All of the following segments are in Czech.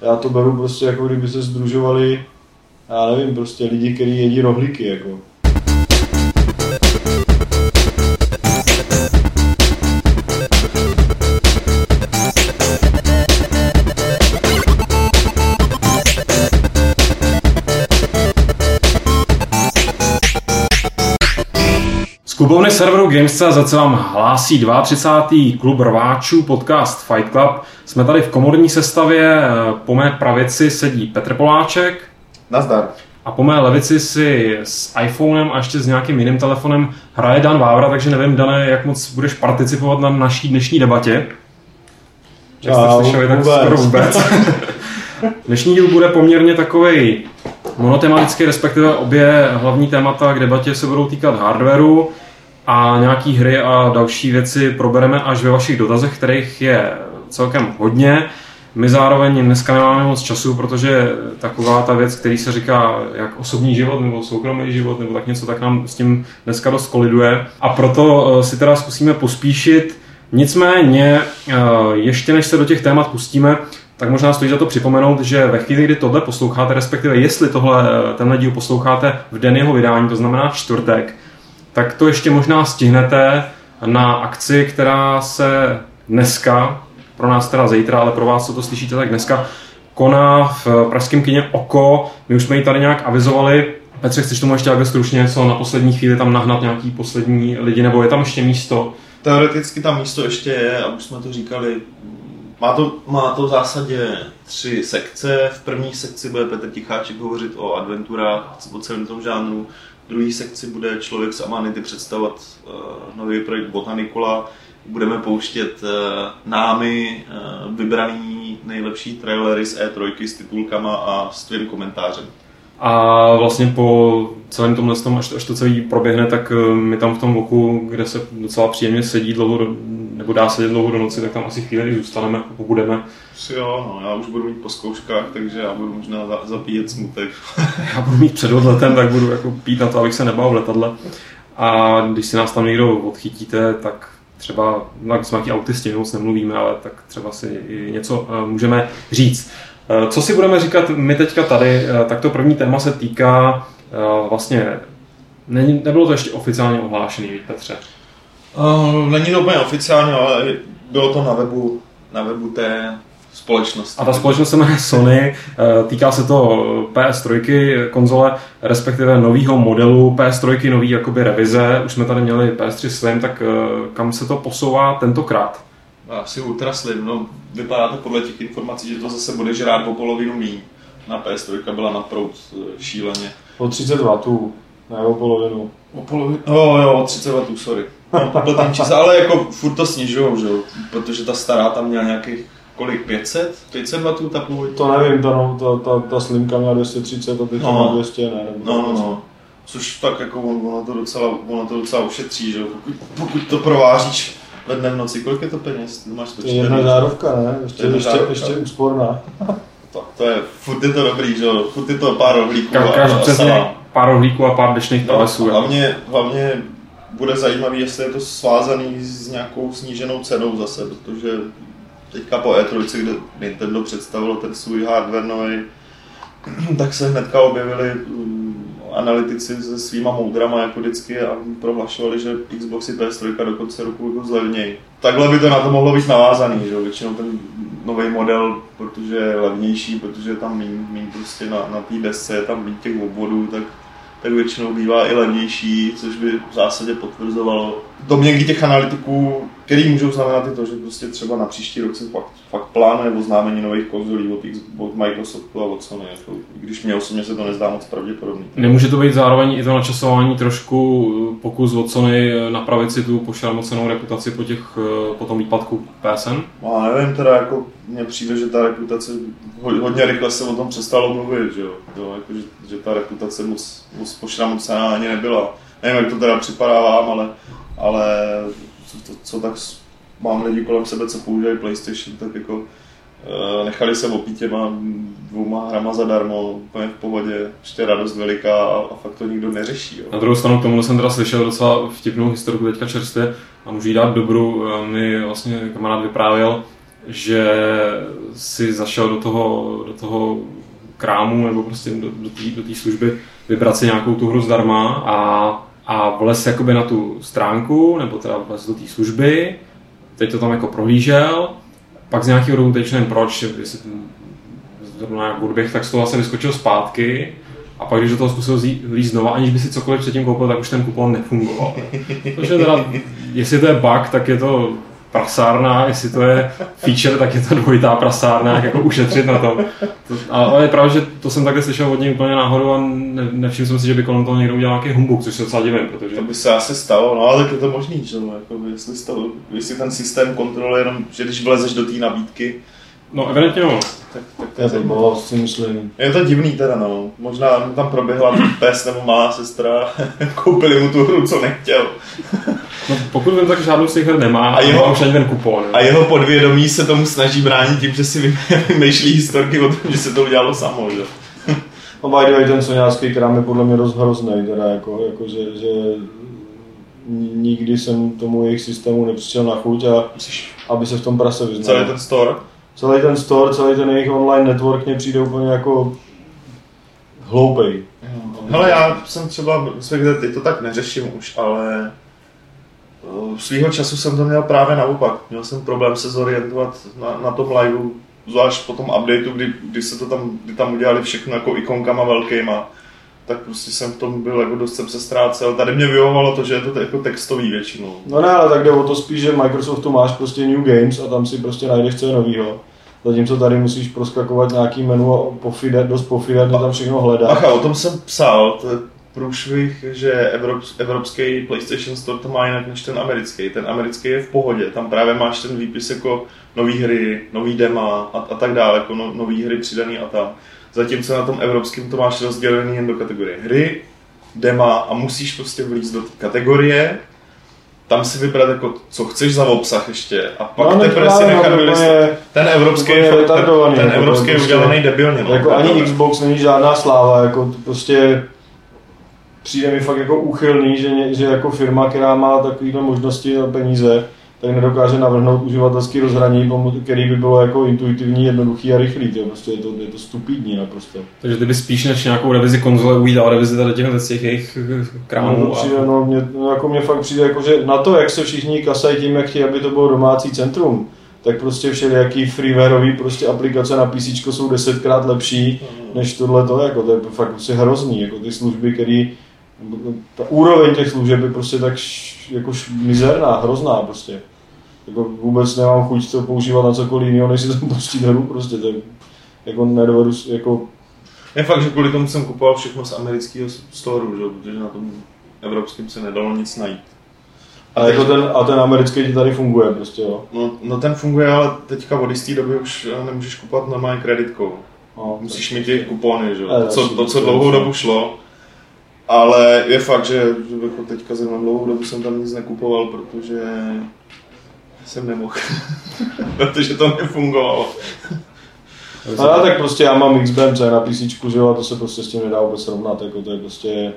já to beru prostě jako kdyby se združovali, já nevím, prostě lidi, kteří jedí rohlíky, jako. klubovny serveru Games.cz se vám hlásí 32. klub rváčů podcast Fight Club. Jsme tady v komorní sestavě, po mé pravici sedí Petr Poláček. Nazdar. A po mé levici si s iPhonem a ještě s nějakým jiným telefonem hraje Dan Vávra, takže nevím, Dané, jak moc budeš participovat na naší dnešní debatě. Jak jste slyšeli, tak vůbec. skoro vůbec. Dnešní díl bude poměrně takový monotematický, respektive obě hlavní témata k debatě se budou týkat hardwareu a nějaký hry a další věci probereme až ve vašich dotazech, kterých je celkem hodně. My zároveň dneska nemáme moc času, protože taková ta věc, který se říká jak osobní život nebo soukromý život nebo tak něco, tak nám s tím dneska dost koliduje. A proto eh, si teda zkusíme pospíšit. Nicméně, eh, ještě než se do těch témat pustíme, tak možná stojí za to připomenout, že ve chvíli, kdy tohle posloucháte, respektive jestli tohle, eh, tenhle díl posloucháte v den jeho vydání, to znamená čtvrtek, tak to ještě možná stihnete na akci, která se dneska, pro nás teda zítra, ale pro vás, co to slyšíte, tak dneska koná v pražském kině Oko. My už jsme ji tady nějak avizovali. Petře, chceš tomu ještě takhle stručně něco na poslední chvíli tam nahnat nějaký poslední lidi, nebo je tam ještě místo? Teoreticky tam místo ještě je, a už jsme to říkali, má to, má to v zásadě tři sekce. V první sekci bude Petr Ticháček hovořit o adventurách, o celém tom žánru. V druhé sekci bude člověk z Amanity představovat uh, nový projekt Botanicula. Budeme pouštět uh, námi uh, vybraný nejlepší trailery z E3 s titulkama a s tvým komentářem. A vlastně po celém tomhle, až, až to celý proběhne, tak my tam v tom oku, kde se docela příjemně sedí dlouho, nebo dá sedět dlouho do noci, tak tam asi chvíli zůstaneme, pobudeme. Jo, no, já už budu mít po zkouškách, takže já budu možná zapíjet smutek. já budu mít před odletem, tak budu jako pít na to, abych se nebál v letadle. A když si nás tam někdo odchytíte, tak třeba, no, jsme autisti, moc nemluvíme, ale tak třeba si něco uh, můžeme říct. Uh, co si budeme říkat my teďka tady, uh, tak to první téma se týká vlastně, ne, nebylo to ještě oficiálně ohlášený, Petře. Uh, není to úplně oficiálně, ale bylo to na webu, na webu té společnosti. A ta společnost se jmenuje Sony, eh, týká se to PS3 konzole, respektive nového modelu PS3, nový jakoby revize, už jsme tady měli PS3 Slim, tak eh, kam se to posouvá tentokrát? Asi Ultra Slim, no vypadá to podle těch informací, že to zase bude žrát o polovinu míň. Na PS3 byla na proud šíleně. O 30 W, ne o polovinu. O polovinu? Jo, jo, o 30 W, sorry. No, čísla, ale jako furt to snižujou, že jo? Protože ta stará tam měla nějakých kolik, 500? 500 W ta původní? To nevím, ta, no, ta, ta, ta slimka měla 230 a teď no. má 200, ne? Nebo no, no, no. Což tak jako ono to docela, ono to docela ušetří, že jo? Pokud, pokud to prováříš ve dne v noci, kolik je to peněz? Ty máš to je jedna zárovka, ne? Ještě, ještě, zárovka. ještě úsporná. tak to je, furt je to dobrý, že jo? Furt je to pár rohlíků a, a, a pár rohlíků a pár dnešních no, Hlavně, hlavně bude zajímavý, jestli je to svázaný s nějakou sníženou cenou zase, protože teďka po E3, kde Nintendo představilo ten svůj hardware nový, tak se hnedka objevili mm, analytici se svýma moudrama jako vždycky a prohlašovali, že Xboxy PS3 do konce roku jako zlevnějí. Takhle by to na to mohlo být navázaný, že většinou ten nový model, protože je levnější, protože je tam méně prostě na, na té desce, je tam méně těch obvodů, tak tak většinou bývá i levnější, což by v zásadě potvrzovalo domněnky těch analytiků, který můžou znamenat i to, že prostě třeba na příští rok se fakt, fakt plánuje oznámení nových konzolí od, od Microsoftu a od Sony, jako, když mě osobně se to nezdá moc pravděpodobný. Nemůže to být zároveň i to načasování trošku pokus od Sony napravit si tu pošarmocenou reputaci po, těch, po tom výpadku PSN? No, nevím, teda jako mně přijde, že ta reputace hodně rychle se o tom přestalo mluvit, že, jo? Jo, jako, že, že ta reputace moc, moc pošramocená ani nebyla. Nevím, jak to teda připadá vám, ale, ale co, to, co tak mám lidi kolem sebe, co používají PlayStation, tak jako uh, nechali se opít těma dvouma hrama zadarmo, úplně v pohodě, ještě radost veliká a, a fakt to nikdo neřeší. Jo. Na druhou stranu k tomu jsem teda slyšel docela vtipnou historiku teďka čerstvě a můžu jí dát dobru. Eh, mi vlastně kamarád vyprávěl, že si zašel do toho, do toho krámu nebo prostě do, do té služby vybrat si nějakou tu hru zdarma a, a vlez jakoby na tu stránku nebo teda vlez do té služby, teď to tam jako prohlížel, pak z nějakého důvodu, teď proč, jestli zrovna nějak odběh, tak z toho asi vyskočil zpátky a pak, když do toho zkusil líst znova, aniž by si cokoliv předtím koupil, tak už ten kupon nefungoval. Takže teda, jestli to je bug, tak je to prasárna, jestli to je feature, tak je to dvojitá prasárna, jak jako ušetřit na tom. To, ale je pravda, že to jsem takhle slyšel od něj úplně náhodou a ne, nevšiml jsem si, že by kolem toho někdo udělal nějaký humbuk, což se docela divím, protože... To by se asi stalo, no ale tak je to možný, že no, jako, jestli, stalo, jestli ten systém kontroluje jenom, že když vlezeš do té nabídky, No, evidentně jo. Tak, tak to je zajímavé, si myslím. Je to divný teda, no. Možná tam proběhla pes nebo malá sestra, koupili mu tu hru, co nechtěl. No, pokud vím, tak žádnou z těch her nemá a, jeho, už ani ten kupon. A jeho podvědomí se tomu snaží bránit tím, že si vymýšlí historky o tom, že se to udělalo samo, že? No by the way, ten soňářský krám je podle mě dost hrozný, teda jako, jako že, že nikdy jsem tomu jejich systému nepřišel na chuť a aby se v tom prase vyznal. Celý ten store? Celý ten store, celý ten jejich online network mě přijde úplně jako hloupej. Hele, já jsem třeba, teď to tak neřeším už, ale svýho času jsem to měl právě naopak. Měl jsem problém se zorientovat na, na tom liveu, zvlášť po tom updateu, kdy, kdy, se to tam, kdy tam udělali všechno jako ikonkama velkýma, tak prostě jsem v tom byl, jako dost jsem se ztrácel. Tady mě vyhovovalo to, že je to jako textový většinou. No ne, ale tak jde o to spíš, že v Microsoftu máš prostě New Games a tam si prostě najdeš co je novýho. Zatímco tady musíš proskakovat nějaký menu a pofidat, dost pofidat, tam všechno hledat. Aha, o tom jsem psal, to je průšvih, že evropský PlayStation Store to má jinak než ten americký. Ten americký je v pohodě, tam právě máš ten výpis jako nové hry, nový dema a, a tak dále, jako no, nové hry přidaný a tam. Zatímco na tom evropském to máš rozdělený jen do kategorie hry, dema a musíš prostě vlízt do kategorie, tam si vybrat jako, co chceš za obsah ještě a pak no, teprve si nechat no, ten evropský, je ten, ten jako evropský je udělaný debilně. No, jako ani Xbox není žádná sláva, jako prostě přijde mi fakt jako úchylný, že, že jako firma, která má takovéhle možnosti a peníze, tak nedokáže navrhnout uživatelský rozhraní, který by bylo jako intuitivní, jednoduchý a rychlý. To prostě je to, je to stupidní naprosto. Takže ty by spíš než nějakou revizi konzole uvítal revizi tady těch, těch jejich krámů. No, přijde, no, mě, no, jako mě fakt přijde, jako, že na to, jak se všichni kasají tím, jak chtějí, aby to bylo domácí centrum, tak prostě všelijaký freewareový prostě aplikace na PC jsou desetkrát lepší než tohle to, jako to je fakt prostě hrozný, jako ty služby, které ta úroveň těch služeb je prostě tak jako mizerná, hrozná prostě. Jako vůbec nemám chuť to používat na cokoliv jiného, než si tam pustit hru, prostě to je, jako nedovedu, jako... Je fakt, že kvůli tomu jsem kupoval všechno z amerického storu, že? protože na tom evropském se nedalo nic najít. A, jako ten, a ten americký ti tady funguje prostě, jo? No, no ten funguje, ale teďka od jisté doby už nemůžeš kupovat normálně kreditkou. No, Musíš mít ty kupony, že? To, co, to, co dlouhou dobu šlo, ale je fakt, že jako teďka za dlouhou dobu jsem tam nic nekupoval, protože jsem nemohl. protože to nefungovalo. Ale tak prostě já mám XBMC na PC, že jo, a to se prostě s tím nedá vůbec srovnat, jako to je prostě...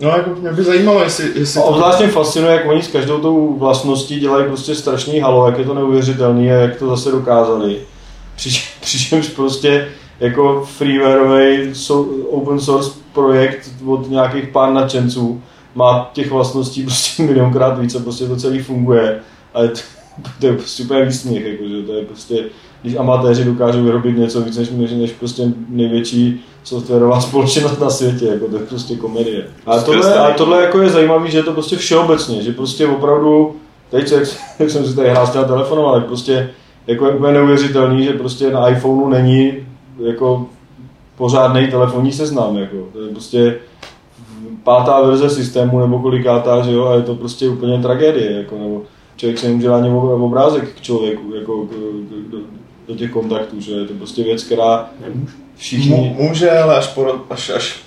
No jako mě by zajímalo, jestli... jestli a obzvlášť mě fascinuje, jak oni s každou tou vlastností dělají prostě strašný halo, jak je to neuvěřitelný a jak to zase dokázali. Přičemž prostě jako freewareový open source projekt od nějakých pár nadšenců má těch vlastností prostě milionkrát více, prostě to celý funguje. A je to, to je prostě úplně výsměch, jako, že to je prostě, když amatéři dokážou vyrobit něco víc než, než, než prostě největší softwarová společnost na světě, jako to je prostě komedie. A tohle, a tohle jako je zajímavé, že je to prostě všeobecně, že prostě opravdu, teď jak, jak jsem si tady hrál s telefonem, ale prostě jako je úplně neuvěřitelný, že prostě na iPhoneu není jako pořádný telefonní seznam, jako. To je prostě pátá verze systému nebo kolikátá, že jo, a je to prostě úplně tragédie, jako, nebo člověk se nemůže ani obrázek k člověku, jako do, do těch kontaktů, že je to prostě věc, která všichni... Může, ale až, po, až, až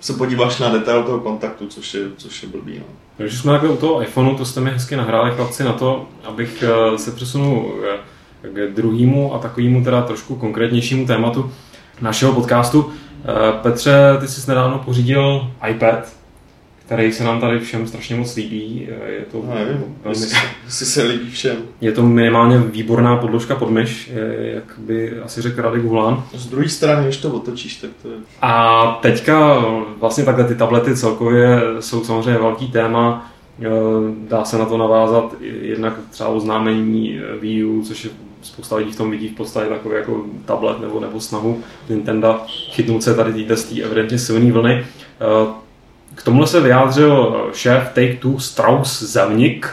se podíváš na detail toho kontaktu, což je, což je blbý. No. Když jsme takhle u toho iPhoneu, to jste mi hezky nahráli chlapci na to, abych eh, se přesunul eh, k druhému a takovému teda trošku konkrétnějšímu tématu našeho podcastu. Eh, Petře, ty jsi nedávno pořídil iPad, který se nám tady všem strašně moc líbí. Je to, no, nevím, velmi, jestli se líbí všem. Je to minimálně výborná podložka pod myš, jak by asi řekl Radek Hulán. Z druhé strany, když to otočíš, tak to je... A teďka vlastně takhle ty tablety celkově jsou samozřejmě velký téma. Dá se na to navázat jednak třeba oznámení Wii U, což je spousta lidí v tom vidí v podstatě takový jako tablet nebo, nebo snahu Nintendo chytnout se tady té evidentně silné vlny. K tomuhle se vyjádřil eh, šéf Take-Two Strauss Zelnick,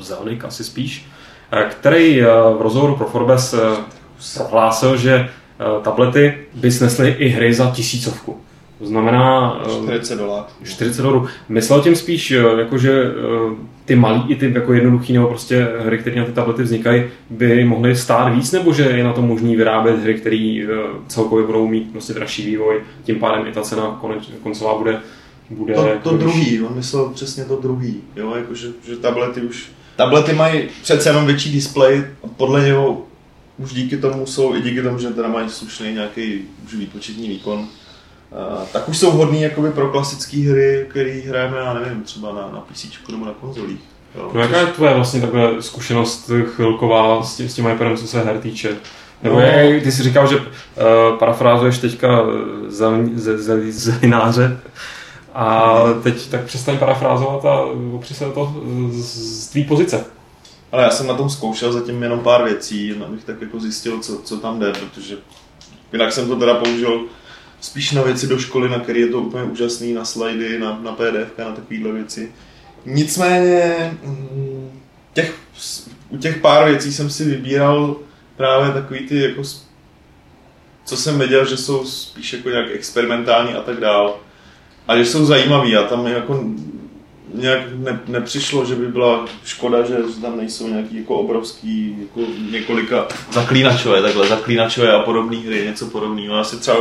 Zelnick asi spíš, eh, který eh, v rozhovoru pro Forbes prohlásil, že tablety by snesly i hry za tisícovku. To znamená... 40 dolarů. 40 dolarů. Myslel tím spíš, jako, že ty malý i ty jako jednoduchý nebo prostě hry, které na ty tablety vznikají, by mohly stát víc, nebo že je na to možný vyrábět hry, které celkově budou mít prostě dražší vývoj, tím pádem i ta cena koncolová bude bude... To, to druhý, on myslel přesně to druhý, jo, jako že, že tablety už... Tablety mají přece jenom větší displej a podle něho už díky tomu jsou, i díky tomu, že teda mají slušný nějaký už výpočetní výkon, uh, tak už jsou vhodný jakoby pro klasické hry, které hrajeme, já nevím, třeba na, na PC nebo na konzolích. Jo, no jaká je tvoje vlastně takhle zkušenost chvilková s tím, s tím iPadem, co se her týče? Nebo no. jak, ty jsi říkal, že uh, parafrázuješ teďka zelináře, a teď tak přestaň parafrázovat a opři se to z tvý pozice. Ale já jsem na tom zkoušel zatím jenom pár věcí, abych tak jako zjistil, co, co tam jde, protože jinak jsem to teda použil spíš na věci do školy, na které je to úplně úžasný, na slajdy, na, na PDF, na takovéhle věci. Nicméně mm, těch, u těch pár věcí jsem si vybíral právě takový ty, jako, co jsem věděl, že jsou spíš jako nějak experimentální a tak dál a že jsou zajímavý a tam jako nějak ne, nepřišlo, že by byla škoda, že tam nejsou nějaký jako obrovský jako několika zaklínačové, takhle zaklínačové a podobné hry, něco podobného. Já si třeba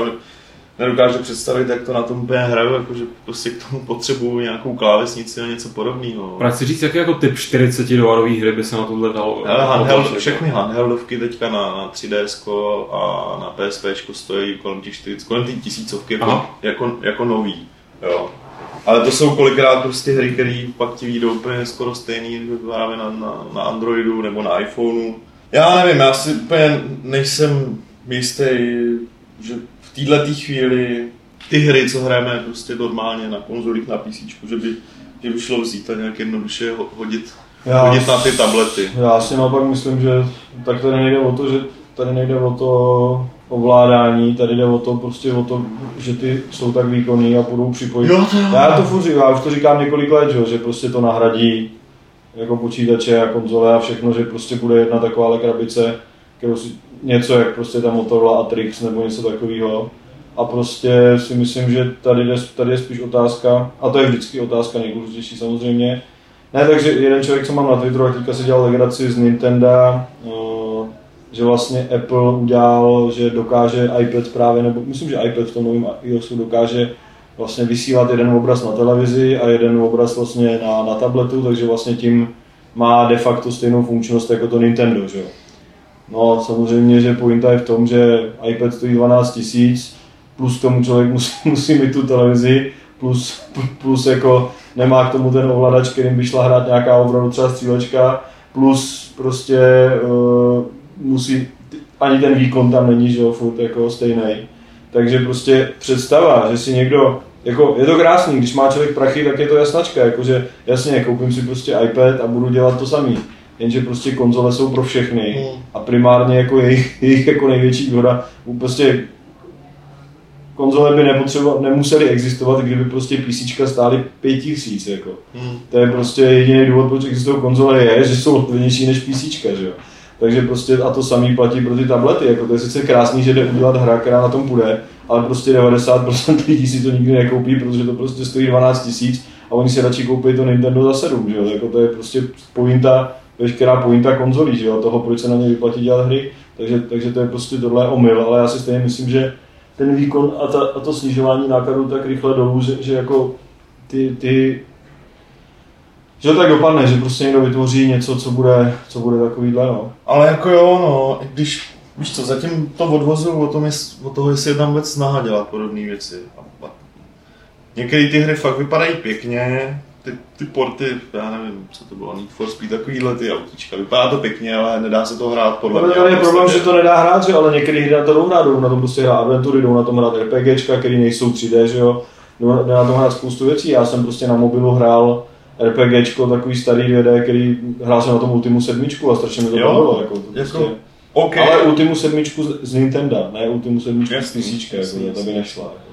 nedokážu představit, jak to na tom úplně hraju, jakože prostě k tomu potřebuju nějakou klávesnici a něco podobného. Právě chci říct, jaký jako typ 40 dolárový hry by se na tohle dalo? handheld, všechny handheldovky teďka na, na 3DS a na PSP stojí kolem těch 40, kolem těch tisícovky jako, jako, jako nový. Jo. Ale to jsou kolikrát prostě hry, které pak ti vyjdou úplně skoro stejný, právě na, na, na Androidu nebo na iPhoneu. Já nevím, já si úplně nejsem jistý, že této chvíli ty hry, co hrajeme prostě normálně na konzolích, na PC, že by, že by šlo vzít a nějak jednoduše hodit, já, hodit na ty tablety. Já si naopak myslím, že tak tady nejde o to, že tady nejde o to ovládání, tady jde o to, prostě o to, že ty jsou tak výkonný a budou připojit. Jo, to já to furt říkám, já už to říkám několik let, že, že prostě to nahradí jako počítače a konzole a všechno, že prostě bude jedna taková krabice, si, něco jak prostě ta Motorola Atrix nebo něco takového. A prostě si myslím, že tady, jde, tady je spíš otázka, a to je vždycky otázka nejdůležitější samozřejmě, ne, takže jeden člověk, co mám na Twitteru, a teďka si dělal legraci z Nintendo, že vlastně Apple udělal, že dokáže iPad právě, nebo myslím, že iPad v tom novém iOSu dokáže vlastně vysílat jeden obraz na televizi a jeden obraz vlastně na, na tabletu, takže vlastně tím má de facto stejnou funkčnost jako to Nintendo, že No samozřejmě, že pointa je v tom, že iPad stojí 12 tisíc, plus tomu člověk musí, musí mít tu televizi, plus, plus jako nemá k tomu ten ovladač, kterým by šla hrát nějaká opravdu třeba střílečka, plus prostě uh, musí, ani ten výkon tam není, že jo, furt jako stejný. Takže prostě představa, že si někdo, jako je to krásný, když má člověk prachy, tak je to jasnačka, jakože jasně, koupím si prostě iPad a budu dělat to samý. Jenže prostě konzole jsou pro všechny hmm. a primárně jako jejich, jejich jako největší výhoda, prostě konzole by nepotřeba, nemusely existovat, kdyby prostě PC stály 5000, jako. Hmm. To je prostě jediný důvod, proč existují konzole, je, že jsou levnější než PC, že jo. Takže prostě a to samý platí pro ty tablety. Jako to je sice krásný, že jde udělat hra, která na tom bude, ale prostě 90% lidí si to nikdy nekoupí, protože to prostě stojí 12 tisíc a oni si radši koupí to Nintendo za 7, že jo? Jako to je prostě pointa, veškerá pointa konzolí, že jo? toho, proč se na ně vyplatí dělat hry. Takže, takže to je prostě tohle omyl, ale já si stejně myslím, že ten výkon a, ta, a to snižování nákladů tak rychle dolů, že, že jako ty, ty že to tak dopadne, že prostě někdo vytvoří něco, co bude, co bude takovýhle, no. Ale jako jo, no, když, víš co, zatím to odvozu o, tom, jest, o toho, jestli je tam vůbec snaha dělat podobné věci. některé ty hry fakt vypadají pěkně, ty, ty porty, já nevím, co to bylo, Need for Speed, takovýhle ty autíčka. Vypadá to pěkně, ale nedá se to hrát podle mě. Ale je problém, že to nedá hrát, že ale některé hry na to jdou hrát, jdou na tom prostě hrát adventury, jdou na tom hrát RPGčka, které nejsou 3D, že jo. Jdou na tom hrát spoustu věcí. Já jsem prostě na mobilu hrál RPGčko, takový starý 2D, který hrál jsem na tom Ultimu sedmičku a strašně mi to bavilo. Jako, to jako, prostě. okay. Ale Ultimu sedmičku z Nintendo, ne Ultimu sedmičku z PC, jako, to by nešla. Jako.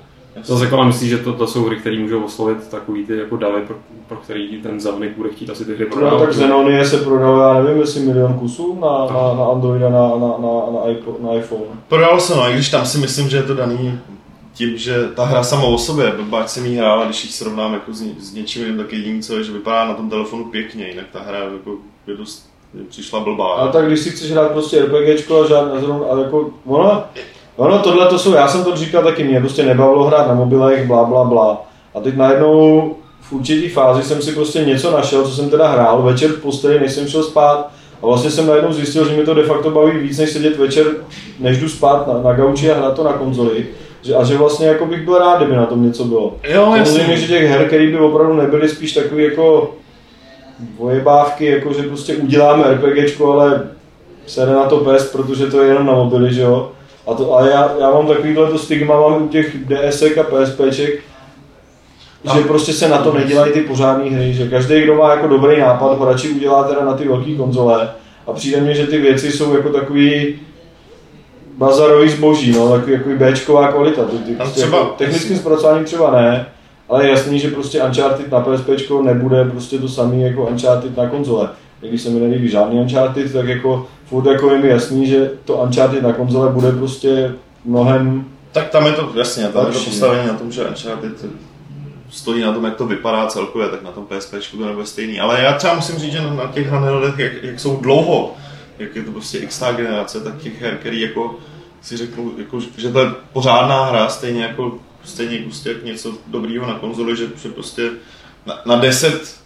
To jako myslíš, že to, to jsou hry, které můžou oslovit takový ty jako davy, pro, pro který ten zavnik bude chtít asi ty hry prodávat. No, tak Zenonie se prodalo, já nevím, jestli milion kusů na, na, na Android a na, na, na, na, iPod, na iPhone. Prodal se, no, i když tam si myslím, že je to daný tím, že ta hra sama o sobě, báč jsem jí hrál, když ji srovnám jako s, s něčím jiným, tak jediný, co je, že vypadá na tom telefonu pěkně, jinak ta hra jako je dost přišla blbá. A tak když si chceš hrát prostě RPGčko a žádná zrovna, a jako, ona, Ono, tohle to jsou, já jsem to říkal taky, mě prostě nebavilo hrát na mobilech, bla, bla, bla. A teď najednou v určitý fázi jsem si prostě něco našel, co jsem teda hrál večer v posteli, než jsem šel spát. A vlastně jsem najednou zjistil, že mi to de facto baví víc, než sedět večer, než jdu spát na, na gauči a hrát to na konzoli. Že, a že vlastně jako bych byl rád, kdyby na tom něco bylo. Jo, Samozřejmě, že těch her, které by opravdu nebyly spíš takový jako vojebávky, jako že prostě uděláme RPGčko, ale se na to pes, protože to je jenom na mobily, že jo a, to, a já, já mám takovýhle to stigma, mám u těch DSek a PSPček, no. že prostě se na to nedělají ty pořádné hry, že každý, kdo má jako dobrý nápad, ho radši udělá teda na ty velké konzole. A přijde mně, že ty věci jsou jako takový bazarový zboží, no, takový jako Bčková kvalita. Ty, ty, prostě třeba, jako, technickým zpracováním třeba ne, ale je jasný, že prostě Uncharted na PSP nebude prostě to samé jako Uncharted na konzole. Když se mi nelíbí žádný Uncharted, tak jako furt jako je mi jasný, že to Uncharted na konzole bude prostě mnohem tak tam je to, jasně, tam lepší. je to postavení na tom, že Uncharted stojí na tom, jak to vypadá celkově, tak na tom PSP to nebude stejný. Ale já třeba musím říct, že na těch handheldech, jak, jak, jsou dlouho, jak je to prostě x generace, tak těch her, který jako si řeknu, jako, že to je pořádná hra, stejně jako stejně prostě jak něco dobrýho na konzoli, že, že prostě na, na 10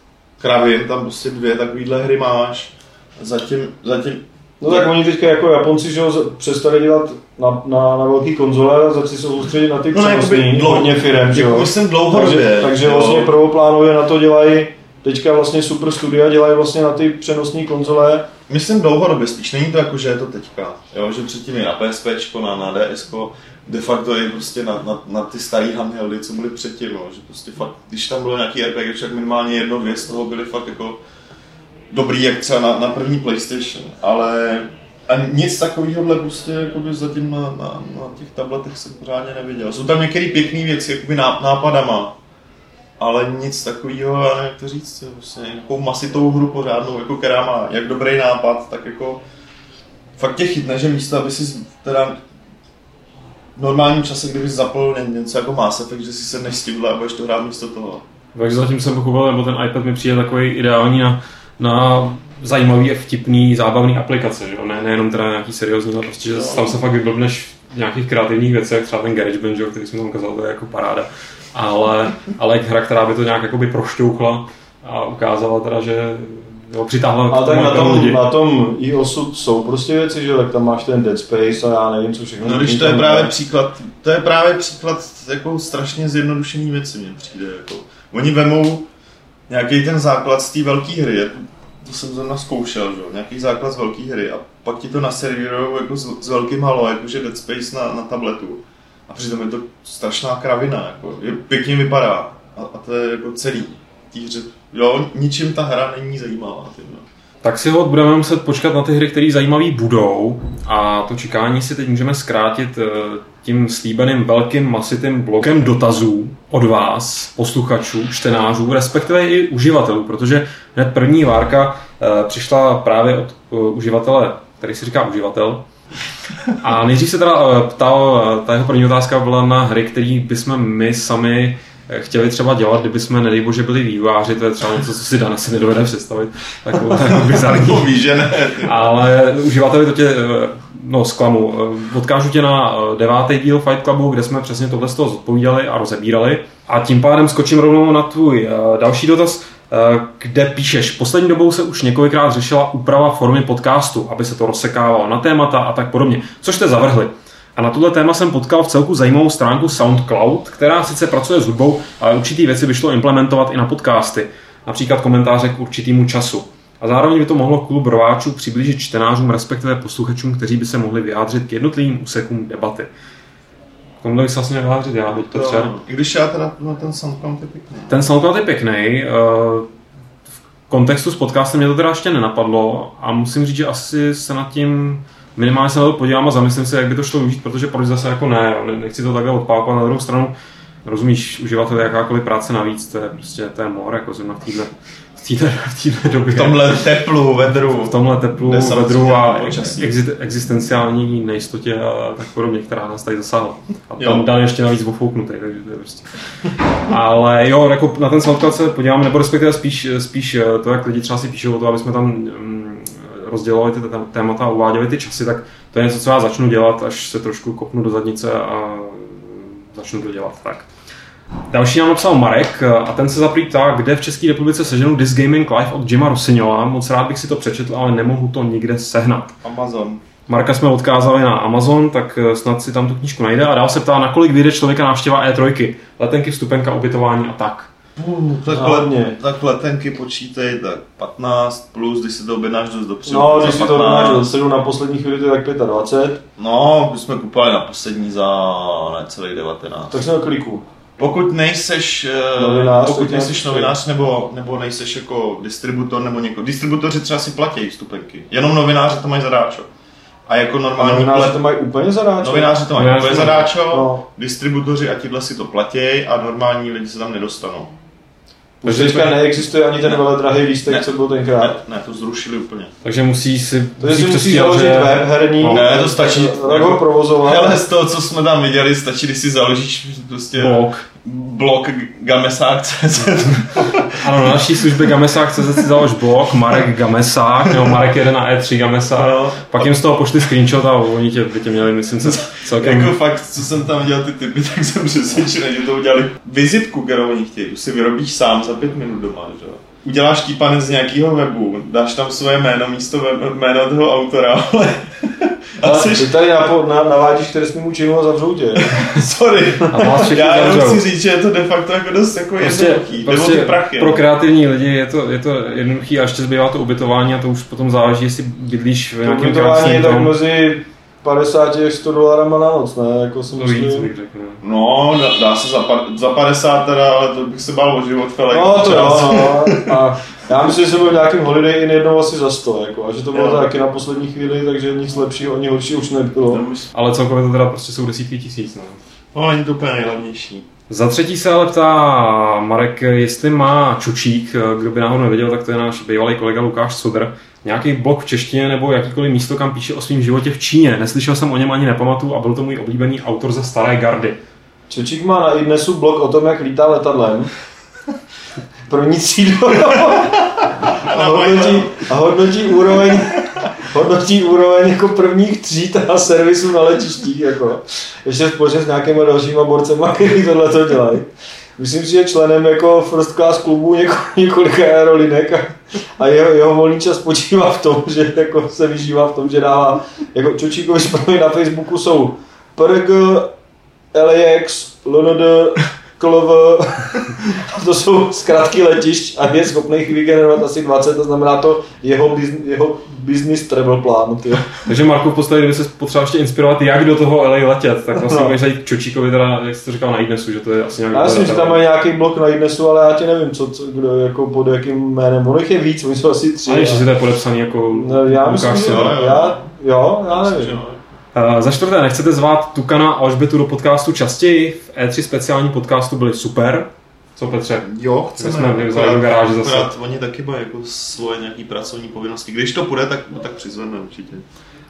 kravin tam prostě dvě takovýhle hry máš. Zatím, zatím No tak oni teďka jako Japonci, že ho přestali dělat na, na, na velký konzole a začali se soustředit na ty no, přenosný, dlouho, hodně firem, že jo. Myslím dlouhodobě. Takže, takže vlastně prvoplánově na to dělají teďka vlastně super studia dělají vlastně na ty přenosné konzole. Myslím dlouhodobě, spíš není to jako, že je to teďka, jo, že předtím je na PSP, na, na DS, de facto je prostě na, na, na ty staré handheldy, co byly předtím, no, že prostě fakt, když tam bylo nějaký RPG, však minimálně jedno, dvě z toho byly fakt jako dobrý, jak třeba na, na první PlayStation, ale a nic takového prostě jakoby zatím na, na, na těch tabletech jsem pořádně neviděl. Jsou tam některé pěkné věci, jakoby nápadama, ale nic takového, já nevím, jak to říct, vlastně nějakou masitou hru pořádnou, jako která má jak dobrý nápad, tak jako fakt tě chytne, že místo, aby si teda normálním čase, kdyby zapl něco jako Mass Effect, že si se nestihla a budeš to hrát místo toho. Takže zatím jsem pochopil, nebo ten iPad mi přijde takový ideální na na zajímavý a vtipný, zábavný aplikace, že jo? Ne, nejenom teda nějaký seriózní, ale prostě, že tam se fakt vyblbneš v nějakých kreativních věcech, třeba ten GarageBand, že jo, který jsem tam ukázal, to je jako paráda. Ale, ale hra, která by to nějak jakoby prošťouchla a ukázala teda, že jo, přitáhla a tak na tom, lidi. na tom i osud jsou prostě věci, že tak tam máš ten Dead Space a já nevím, co všechno. No když to je právě příklad, to je právě příklad jako strašně zjednodušený věci, mně přijde. Jako. Oni vemou nějaký ten základ z té velké hry, to jsem zrovna zkoušel, že? nějaký základ z velké hry a pak ti to naservírujou jako s, s velkým halo, jakože Dead Space na, na tabletu. A přitom je to strašná kravina, jako, je, pěkně vypadá a, a to je jako celý. Tí hře, jo, ničím ta hra není zajímavá. Tím. Tak si ho budeme muset počkat na ty hry, které zajímavé budou a to čekání si teď můžeme zkrátit eh, tím slíbeným velkým masitým blokem dotazů od vás, posluchačů, čtenářů, respektive i uživatelů, protože hned první várka eh, přišla právě od eh, uživatele, který si říká uživatel, a nejdřív se teda ptal, ta jeho první otázka byla na hry, které bychom my sami chtěli třeba dělat, kdyby jsme, nedej bože, byli výváři, to je třeba něco, co si Dan asi nedovede představit, takovou takovou bizarní. Že ne. Ale uživateli to tě, no zklamu, odkážu tě na eh, devátý díl Fight Clubu, kde jsme přesně tohle z toho zodpovídali a rozebírali. A tím pádem skočím rovnou na tvůj eh, další dotaz, eh, kde píšeš, poslední dobou se už několikrát řešila úprava formy podcastu, aby se to rozsekávalo na témata a tak podobně, což jste zavrhli. A na tohle téma jsem potkal v celku zajímavou stránku SoundCloud, která sice pracuje s hudbou, ale určitý věci by šlo implementovat i na podcasty, například komentáře k určitému času. A zároveň by to mohlo klub rováčů přiblížit čtenářům, respektive posluchačům, kteří by se mohli vyjádřit k jednotlivým úsekům debaty. K tomu bych se vlastně vyjádřit já, teď Petře. I když já teda no, ten SoundCloud je pěkný. Ten SoundCloud je pěkný. Eh, v kontextu s podcastem mě to teda ještě nenapadlo a musím říct, že asi se nad tím minimálně se na to podívám a zamyslím se, jak by to šlo využít, protože proč zase jako ne, nechci to takhle odpákovat na druhou stranu. Rozumíš, uživatel jakákoliv práce navíc, to je prostě to je mor, jako zrovna v této v této, v době. V tomhle teplu, vedru. V tomhle teplu, vedru a exi- existenciální nejistotě a tak podobně, která nás tady zasáhla. A tam dal ještě navíc ofouknutý, takže to je prostě. Ale jo, jako na ten SoundCloud se podíváme, nebo respektive spíš, spíš to, jak lidi třeba si píšou o to, aby jsme tam mm, rozdělovali ty témata a uváděli ty časy, tak to je něco, co já začnu dělat, až se trošku kopnu do zadnice a začnu to dělat tak. Další nám napsal Marek a ten se zaprý ptá, kde v České republice seženu This Gaming Live od Jima Rossigniola. Moc rád bych si to přečetl, ale nemohu to nikde sehnat. Amazon. Marka jsme odkázali na Amazon, tak eh, snad si tam tu knížku najde a dál se ptá, nakolik vyjde člověka návštěva E3, letenky, vstupenka, ubytování a tak. Uh, tak, tak letenky počítej, tak 15 plus, když si to objednáš dost dopředu. No, když si to objednáš dopředu na poslední chvíli, to je tak 25. No, my jsme kupovali na poslední za necelých 19. Tak jsem na kliku. Pokud nejseš eh, novinář, pokud nejseš novinář nebo, nebo nejseš jako distributor nebo někoho. Distributoři třeba si platí vstupenky. Jenom novináři to mají zadáčo. A jako normální... A novináři to mají úplně zadáčo? Novináři to mají novináři úplně zadáčo, no. distributoři a tihle si to platí a normální lidi se tam nedostanou. Takže teďka neexistuje ani ten veledrahý lístek, ne, co byl tenkrát. Ne, ne, to zrušili úplně. Takže musí si... Takže musí, musí založit že... web herní, no, ne, to stačí. Tak ho provozovat. Ale z toho, co jsme tam viděli, stačí, když si založíš prostě... Blog blog gamesák.cz Ano, na naší službě gamesák.cz si založ blog Marek Gamesák, nebo Marek jede na E3 Gamesák, no. pak jim z toho pošli screenshot a oni tě, by tě měli, myslím, se celkem... Jako fakt, co jsem tam viděl ty typy, tak jsem přesvědčený, že to udělali vizitku, kterou oni chtějí, už si vyrobíš sám za pět minut doma, že jo? uděláš típanec z nějakého webu, dáš tam svoje jméno místo jméno toho autora, ale... A jsi... Ty tady napo, na, navádíš které jsme mu činu a zavřou tě. Sorry. A Já jenom chci říct, že je to de facto jako dost jako prostě, jednoduchý. Prostě ty prachy, pro kreativní lidi je to, je to jednoduchý a ještě zbývá to ubytování a to už potom záleží, jestli bydlíš v nějakém ubytování je tak mezi 50 až 100 dolarama na noc, ne? Jako si myslím. Víc, bych řekl. No, dá, dá se za, za 50 teda, ale to bych se bál o život felek. No to jo, no. A já myslím, že jsem byl v nějakým Holiday Inn jednou asi za 100, jako, a že to bylo jo. taky na poslední chvíli, takže nic lepšího, ani horšího už nebylo. Ale celkově to teda prostě jsou desítky tisíc, no. No, není to úplně nejhlavnější. Za třetí se ale ptá Marek, jestli má Čučík, kdo by náhodou nevěděl, tak to je náš bývalý kolega Lukáš Sodr, nějaký blog v češtině nebo jakýkoliv místo, kam píše o svém životě v Číně. Neslyšel jsem o něm ani nepamatuju a byl to můj oblíbený autor ze Staré gardy. Čučík má na Idnesu blog o tom, jak lítá letadlem. První třídu. a hodnotí, a hodnotí úroveň hodnotí úroveň jako prvních tříd a servisu na letištích. Jako. Ještě společně s nějakýma dalšíma borcema, kteří tohle to dělají. Myslím si, že členem jako first class klubu něko, několika aerolinek a, a jeho, jeho volný čas spočívá v tom, že jako se vyžívá v tom, že dává, jako Čočíkovi zprávy na Facebooku jsou PRG, LAX, LND, KLV, to jsou zkrátky letišť a je schopný jich vygenerovat asi 20, to znamená to jeho, business, jeho business travel plán. Tyjo. Takže Marku, v podstatě, kdyby se potřeboval ještě inspirovat, jak do toho LA letět, tak vlastně no. můžeš zajít Čočíkovi, teda, jak jsi to říkal, na Idnesu, že to je asi nějaký... Já myslím, že tam má nějaký blok na Idnesu, ale já ti nevím, co, co kdo, jako pod jakým jménem. Ono jich je víc, oni jsou asi tři. A ještě, že to je podepsaný jako no, já myslím, že, já, jo, já nevím. Uh, za čtvrté, nechcete zvát Tukana a Alžbetu do podcastu častěji? V E3 speciální podcastu byli super. Co Petře? Jo, chceme. jsme vzali do garáže zase. oni taky mají jako svoje nějaké pracovní povinnosti. Když to půjde, tak, no, tak přizveme určitě.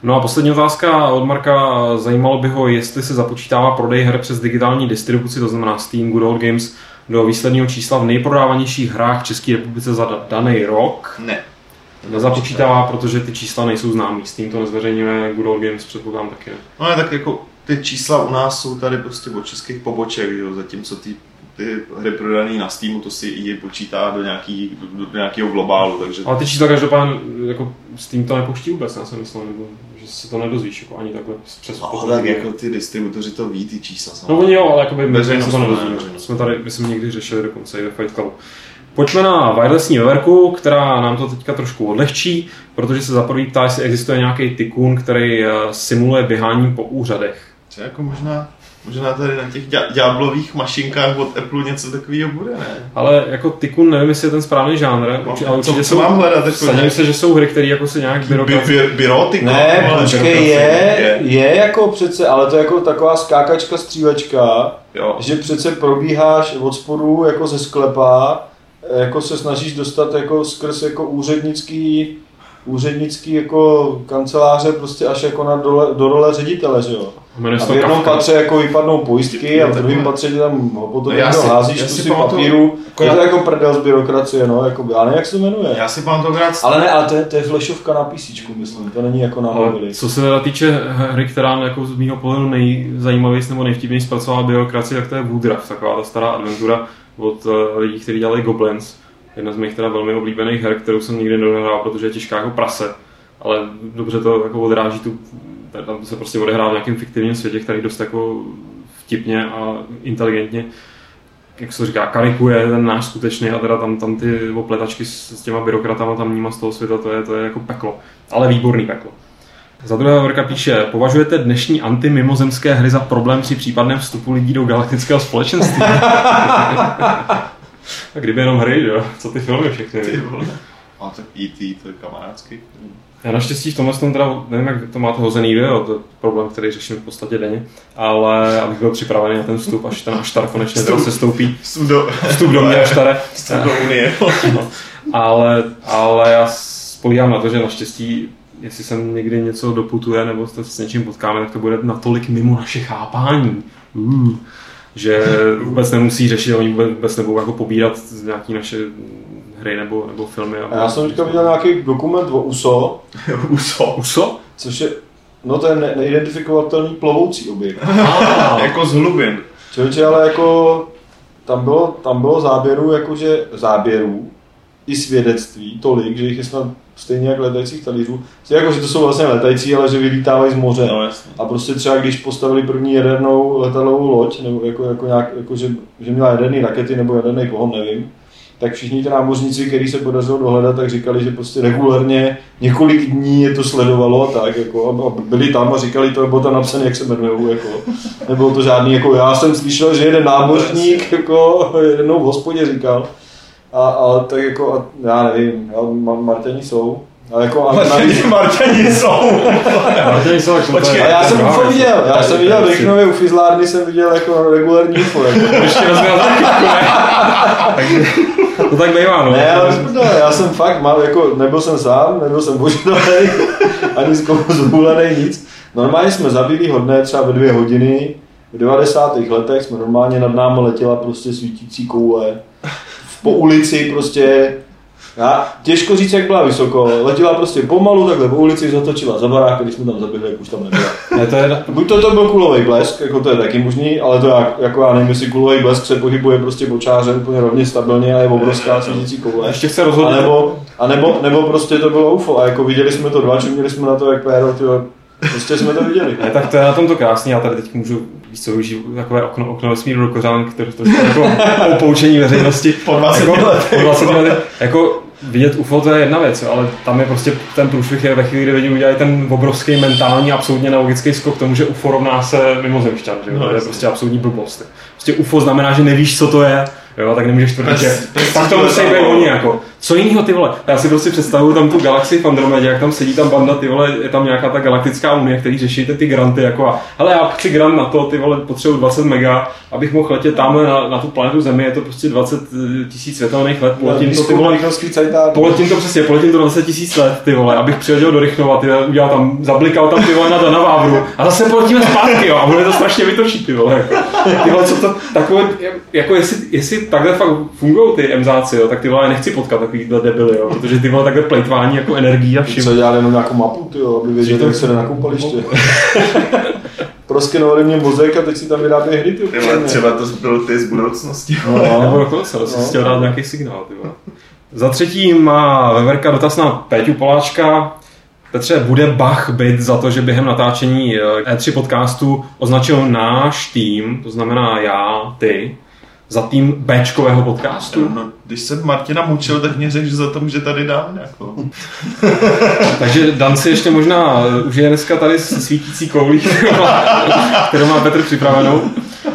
No a poslední otázka od Marka. Zajímalo by ho, jestli se započítává prodej her přes digitální distribuci, to znamená Steam, Good Old Games, do výsledního čísla v nejprodávanějších hrách v České republice za daný rok. Ne nezapočítává, protože ty čísla nejsou známý. S tím to nezveřejňuje Good Old Games, předpokládám taky. No je tak jako ty čísla u nás jsou tady prostě od českých poboček, jo, zatímco ty ty hry prodané na Steamu, to si i počítá do, nějaký, do, do nějakého globálu, takže... Ale ty čísla každopádně, jako Steam to nepouští vůbec, já jsem myslel, nebo že se to nedozvíš, jako ani takhle přes no, tak jako ty distributoři to ví, ty čísla. No oni jo, ale jakoby my se to nedozvíme. Jsme tady, my jsme někdy řešili dokonce i ve Fight Clubu. Pojďme na wirelessní veverku, která nám to teďka trošku odlehčí, protože se za prvý ptá, jestli existuje nějaký tykun, který eh, simuluje běhání po úřadech. Co jako možná Možná tady na těch ďáblových mašinkách od Apple něco takového bude, ne? Ale jako Tykun nevím, jestli je ten správný žánr. No, ale určitě co, jsou, mám hledat? Jako se, že jsou hry, které jako se nějak byrokraticky... By, by, ne, počkej, je, je, je, jako přece, ale to je jako taková skákačka, střílečka, jo. že přece probíháš od spodu jako ze sklepa, jako se snažíš dostat jako skrz jako úřednický úřednický jako kanceláře prostě až jako na dole, do role ředitele, že jo. A v jednom patře jako vypadnou pojistky a v druhém patře tam potom no, někdo házíš si papíru. Jako je to jako prdel z byrokracie, no, jako, ale nevím, jak se jmenuje. Já si to hrát... Ale ne, ale to je, to je flashovka na PC, myslím, to není jako na mobily. Co se teda týče hry, která jako z mého pohledu nejzajímavější nebo nejvtipněji zpracovala byrokracie, tak to je Woodruff, taková ta stará adventura od uh, lidí, kteří dělali Goblins jedna z mých teda velmi oblíbených her, kterou jsem nikdy nedohrál, protože je těžká jako prase, ale dobře to jako odráží tu, tam se prostě odehrá v nějakém fiktivním světě, který dost jako vtipně a inteligentně jak se říká, karikuje ten náš skutečný a teda tam, tam ty opletačky s, s těma byrokratama tam níma z toho světa, to je, to je jako peklo, ale výborný peklo. Za druhé Horka píše, považujete dnešní antimimozemské hry za problém při případném vstupu lidí do galaktického společenství? A kdyby jenom hry, jo? Co ty filmy všechny? Ty vole. A tak E.T. to je kamarádský Já naštěstí v tomhle tom teda, nevím, jak to máte hozený video, to je problém, který řeším v podstatě denně, ale abych byl připravený na ten vstup, až ten Aštar konečně vstup, se stoupí. Vstup do, vstup do mě Aštare. Vstup do Unie. no. ale, ale já spolíhám na to, že naštěstí jestli sem někdy něco doputuje nebo se s něčím potkáme, tak to bude natolik mimo naše chápání. Uh že vůbec nemusí řešit, oni vůbec, vůbec nebudou jako pobírat nějaký naše hry nebo, nebo filmy. A já jsem teďka viděl nějaký dokument o USO. USO? USO? Což je, no to je ne- neidentifikovatelný plovoucí objekt. jako z hlubin. Člověče, ale jako tam bylo, tam bylo záběrů, jakože záběrů i svědectví tolik, že jich je snad stejně jak letajících talířů. Jako, že to jsou vlastně letající, ale že vylítávají z moře. No, a prostě třeba když postavili první jadernou letadlovou loď, nebo jako, jako nějak, jako že, že měla jaderné rakety nebo jaderný pohon, nevím, tak všichni ty námořníci, který se podařilo dohledat, tak říkali, že prostě regulárně několik dní je to sledovalo a tak, jako, a byli tam a říkali, to bylo tam napsané, jak se jmenují, jako, nebylo to žádný, jako já jsem slyšel, že jeden námořník, jako jednou v hospodě říkal, a, a tak jako, a, já nevím, já, Martěni jsou. A jako, a navíc... Martěni jsou. Martěni jsou, Počkej, a já jsem UFO viděl, já jsem viděl v Rychnově u Fizlárny jsem viděl jako regulární UFO. Jako. Ještě rozměl To tak bývá, no. Ne, ale já jsem fakt, mal, jako, nebyl jsem sám, nebyl jsem božitelý, ani zhulený, nic. Normálně jsme zabili hodné třeba ve dvě hodiny, v 90. letech jsme normálně nad námi letěla prostě svítící koule po ulici prostě, já, těžko říct, jak byla vysoko, letěla prostě pomalu, takhle po ulici, zatočila za barák, když jsme tam zabili, jak už tam nebyla. Ne, to je... Buď to, to byl kulový blesk, jako to je taky možný, ale to jak, jako já nevím, jestli kulový blesk se pohybuje prostě bočáře úplně rovně stabilně a je obrovská svítící koule. Ještě chce rozhodnout. A nebo, a nebo, nebo, prostě to bylo UFO a jako viděli jsme to dva, měli jsme na to jak péro, tyjo, Prostě jsme to viděli. Ne, tak to je na tom to krásný, já tady teď můžu víš co, využít takové okno, okno vesmíru do kořán, které to jako opoučení veřejnosti. Po 20 jako, Po 20 let. Jako vidět UFO to je jedna věc, ale tam je prostě ten průšvih je ve chvíli, kdy lidi udělají ten obrovský mentální, absolutně nelogický skok k tomu, že UFO rovná se mimozemšťan, že? No, to je prostě absolutní blbost. Prostě UFO znamená, že nevíš, co to je, jo, tak nemůžeš tvrdit, že tak to musí být oni jako. Co jiného ty vole? Já si prostě představuju tam tu galaxii v Andromedě, jak tam sedí tam banda, ty vole, je tam nějaká ta galaktická unie, který řeší ty granty, jako a hele, já chci grant na to, ty vole, potřebuji 20 mega, abych mohl letět tam na, na tu planetu Zemi, je to prostě 20 eh, tisíc světelných let, poletím to, ty vole, poletím to přesně, poletím to 20 tisíc let, ty vole, abych přiletěl do Rychnova, ty vole, udělal tam, zablikal tam ty vole na, na Vávru a zase poletíme zpátky, jo, a bude to strašně vytočit, ty vole, jako. Ty vole, co to, takové, jako jestli, jestli takhle fakt fungují ty emzáci, jo, tak ty vole, nechci potkat takovýhle debily, jo, protože ty vole takhle plejtvání jako energií a všim. Co dělali jenom nějakou mapu, ty jo, aby věděli, jak se jde na koupaliště. proskenovali mě mozek a teď si tam vyrábějí hry. Ty, třeba to byl ty z budoucnosti. No, no nebo dokonce, ale no. si chtěl dát nějaký signál. Ty Za třetí má Veverka dotaz na Péťu Poláčka. Petře, bude Bach být za to, že během natáčení E3 podcastu označil náš tým, to znamená já, ty, za tým Bčkového podcastu. No, když jsem Martina mučil, tak mě řekl, že za to může tady dám. Jako. Takže Dan si ještě možná už je dneska tady svítící koulí, kterou má Petr připravenou.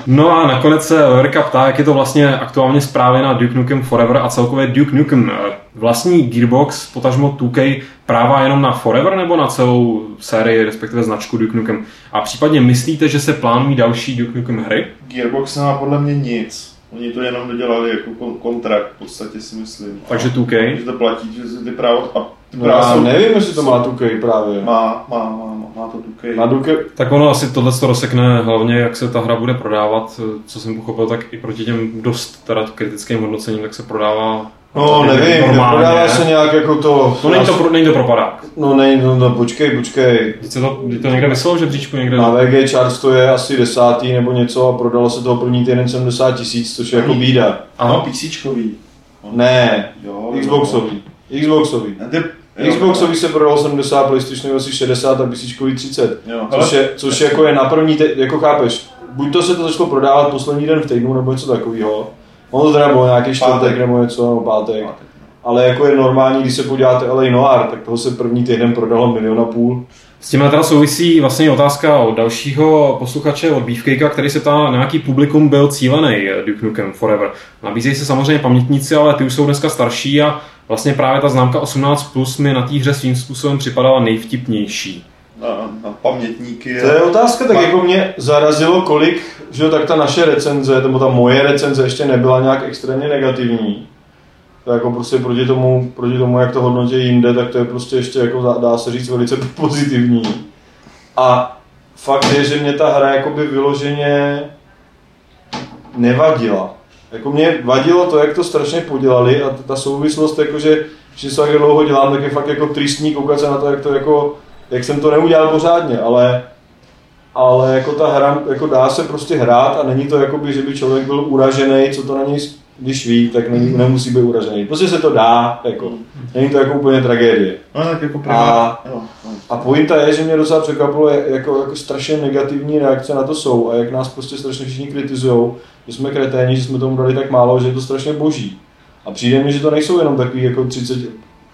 No a nakonec se Verka ptá, jak je to vlastně aktuálně zprávě na Duke Nukem Forever a celkově Duke Nukem. Vlastní Gearbox, potažmo 2K, práva jenom na Forever nebo na celou sérii, respektive značku Duke Nukem? A případně myslíte, že se plánují další Duke Nukem hry? Gearbox nemá podle mě nic. Oni to jenom dodělali jako kontrakt, v podstatě si myslím. Takže 2K? Že to platí, že ty práva... A ty no já jsou... nevím, jestli to má 2K právě. Má, má, má, má to 2K. Má 2K. Tak ono asi tohle to rozsekne hlavně, jak se ta hra bude prodávat, co jsem pochopil, tak i proti těm dost teda kritickým hodnocením, tak se prodává No, nevím, neprodává se nějak jako to... To není to, pro, není to propadák. No, není, no, no počkej, počkej. Se to, to někde vyselo, že bříčku někde... Na VG Charts to je asi desátý nebo něco a prodalo se toho první týden 70 tisíc, což je jako bída. Ano, PCčkový. Ne, jo, Xboxový. Xboxový. Xboxový se prodalo 70, PlayStation asi 60 a PC 30. Jo, což, je, což jako je na první, te, jako chápeš, buď to se to začalo prodávat poslední den v týdnu nebo něco takového, Ono to teda bylo nějaký čtvrtek nebo něco, nebo pátek. pátek. Ale jako je normální, když se podíváte LA Noir, tak toho se první týden prodalo milion a půl. S tím teda souvisí vlastně otázka od dalšího posluchače, od Beefcakea, který se ptá, na jaký publikum byl cílený Duke Nukem Forever. Nabízejí se samozřejmě pamětníci, ale ty už jsou dneska starší a vlastně právě ta známka 18 plus mi na té hře svým způsobem připadala nejvtipnější. Pamětníky. To je otázka, tak jako mě zarazilo, kolik že tak ta naše recenze, nebo ta moje recenze ještě nebyla nějak extrémně negativní. To jako prostě proti tomu, proti tomu, jak to hodnotí jinde, tak to je prostě ještě jako dá se říct velice pozitivní. A fakt je, že mě ta hra jakoby vyloženě nevadila. Jako mě vadilo to, jak to strašně podělali a ta souvislost, jako že, se dlouho dělám, tak je fakt jako tristní koukat se na to, jak to jako, jak jsem to neudělal pořádně, ale ale jako ta hra, jako dá se prostě hrát a není to jako by, že by člověk byl uražený, co to na něj, když ví, tak není, nemusí být uražený. Prostě se to dá, jako, není to jako úplně tragédie. No, tak jako a, a pointa je, že mě docela překvapilo, jako, jako strašně negativní reakce na to jsou a jak nás prostě strašně všichni kritizují, že jsme kreténi, že jsme tomu dali tak málo, že je to strašně boží. A přijde mi, že to nejsou jenom takový jako 30,